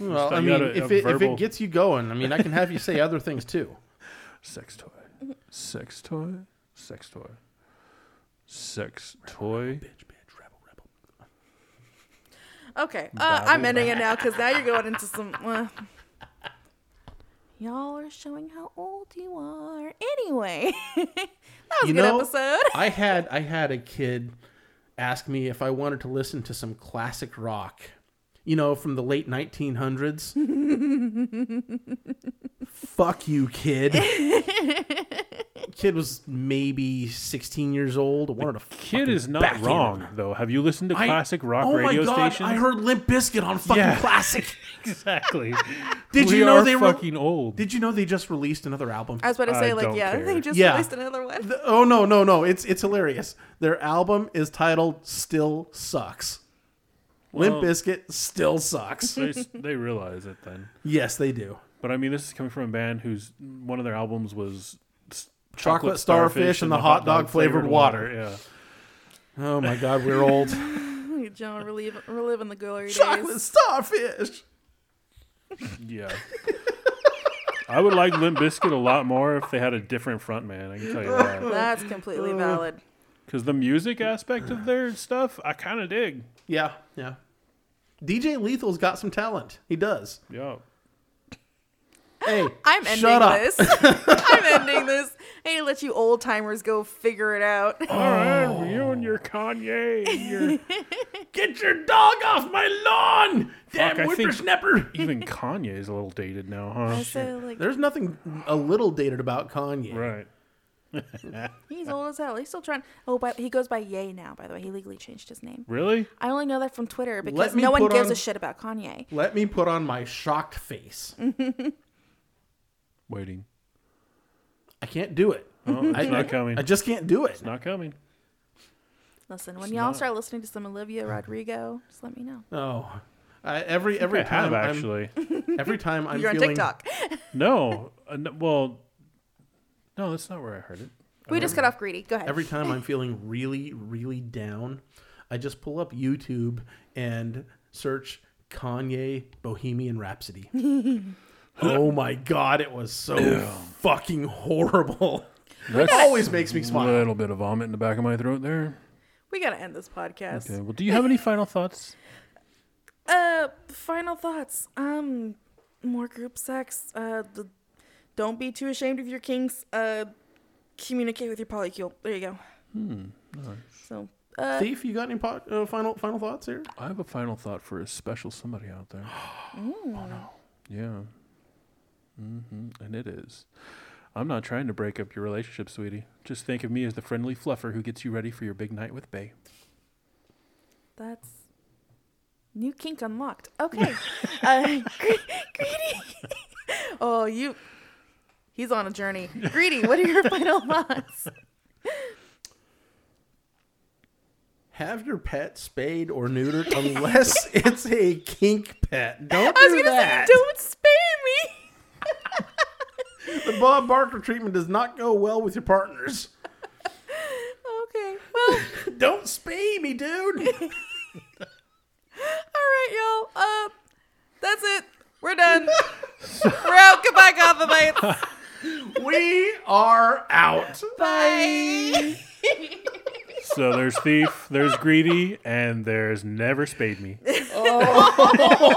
Well, I mean, a- if a it if it gets you going, I mean, I can have you say other things too. Sex toy. Sex toy. Sex toy. Sex toy. Bitch, bitch, rebel, rebel. Okay, uh, I'm ending it now because now you're going into some. Uh, y'all are showing how old you are. Anyway, that was You a good know, episode. I had I had a kid ask me if I wanted to listen to some classic rock. You know, from the late 1900s. Fuck you, kid. Kid was maybe 16 years old. I wanted to Kid is not wrong him. though. Have you listened to I- classic rock oh radio my god! stations? I heard Limp Bizkit on fucking Yeah. classic. exactly. Did we you know are they were- fucking old? Did you know they just released another album? I was about to say, I like, yeah, care. they just Yeah. released another one. The- oh no no no! It's it's hilarious. Their album is titled "Still Sucks." Limp Well- Bizkit still sucks. they, they realize it then. yes, they do. But I mean, this is coming from a band whose one of their albums was s- Chocolate Starfish and the hot dog flavored water. Yeah. Oh my God, we're old. John, relive, reliving the glory days. Chocolate days. Starfish. Yeah. I would like Limp Bizkit a lot more if they had a different front man. I can tell you that. That's completely uh, valid. Because the music aspect of their stuff, I kind of dig. Yeah, yeah. DJ Lethal's got some talent. He does. Yeah. Hey, I'm ending shut up. this. I'm ending this. I need to let you old timers go figure it out. All right, you and your Kanye. And your, Get your dog off my lawn, damn Fuck, I whippersnapper. even Kanye is a little dated now, huh? Oh, so, like, There's nothing a little dated about Kanye. Right. he's old as hell. He's still trying. Oh, but he goes by Ye now. By the way, he legally changed his name. Really? I only know that from Twitter because no one gives on- a shit about Kanye. Let me put on my shocked face. Waiting. I can't do it. Oh, it's I, not coming. I just can't do it. It's not coming. Listen, when It's y'all not. start listening to some Olivia Rodrigo, just let me know. Oh, I, every every I time have I'm- actually. every time I'm You're on feeling TikTok. no. Uh, no. Well, no, that's not where I heard it. We just cut off greedy. Go ahead. every time I'm feeling really really down, I just pull up YouTube and search Kanye Bohemian Rhapsody. Oh my god, it was so fucking horrible. That Always makes me smile. a smile. little bit of vomit in the back of my throat there. we gotta end this podcast. Okay. Well, do you have any final thoughts? Uh, final thoughts. Um, more group sex. Uh, the, don't be too ashamed of your kinks. Uh, communicate with your polycule. There you go. Hmm. So, uh, Thief, you got any po- uh, final final thoughts here? I have a final thought for a special somebody out there. oh no. Yeah. Hmm And it is. I'm not trying to break up your relationship, sweetie. Just think of me as the friendly fluffer who gets you ready for your big night with Bay. that's new kink unlocked. Okay. uh, gre- greedy. oh, you. He's on a journey. Greedy, what are your final thoughts? Have your pet spayed or neutered unless it's a kink pet. Don't I was do gonna that. say, don't spay me. The Bob Barker treatment does not go well with your partners. Okay. Well, Don't spay me, dude. all right, y'all. Uh, that's it. We're done. We're out. Goodbye, Gothamites. we are out. Bye. So there's thief, there's greedy, and there's never spayed me. Oh.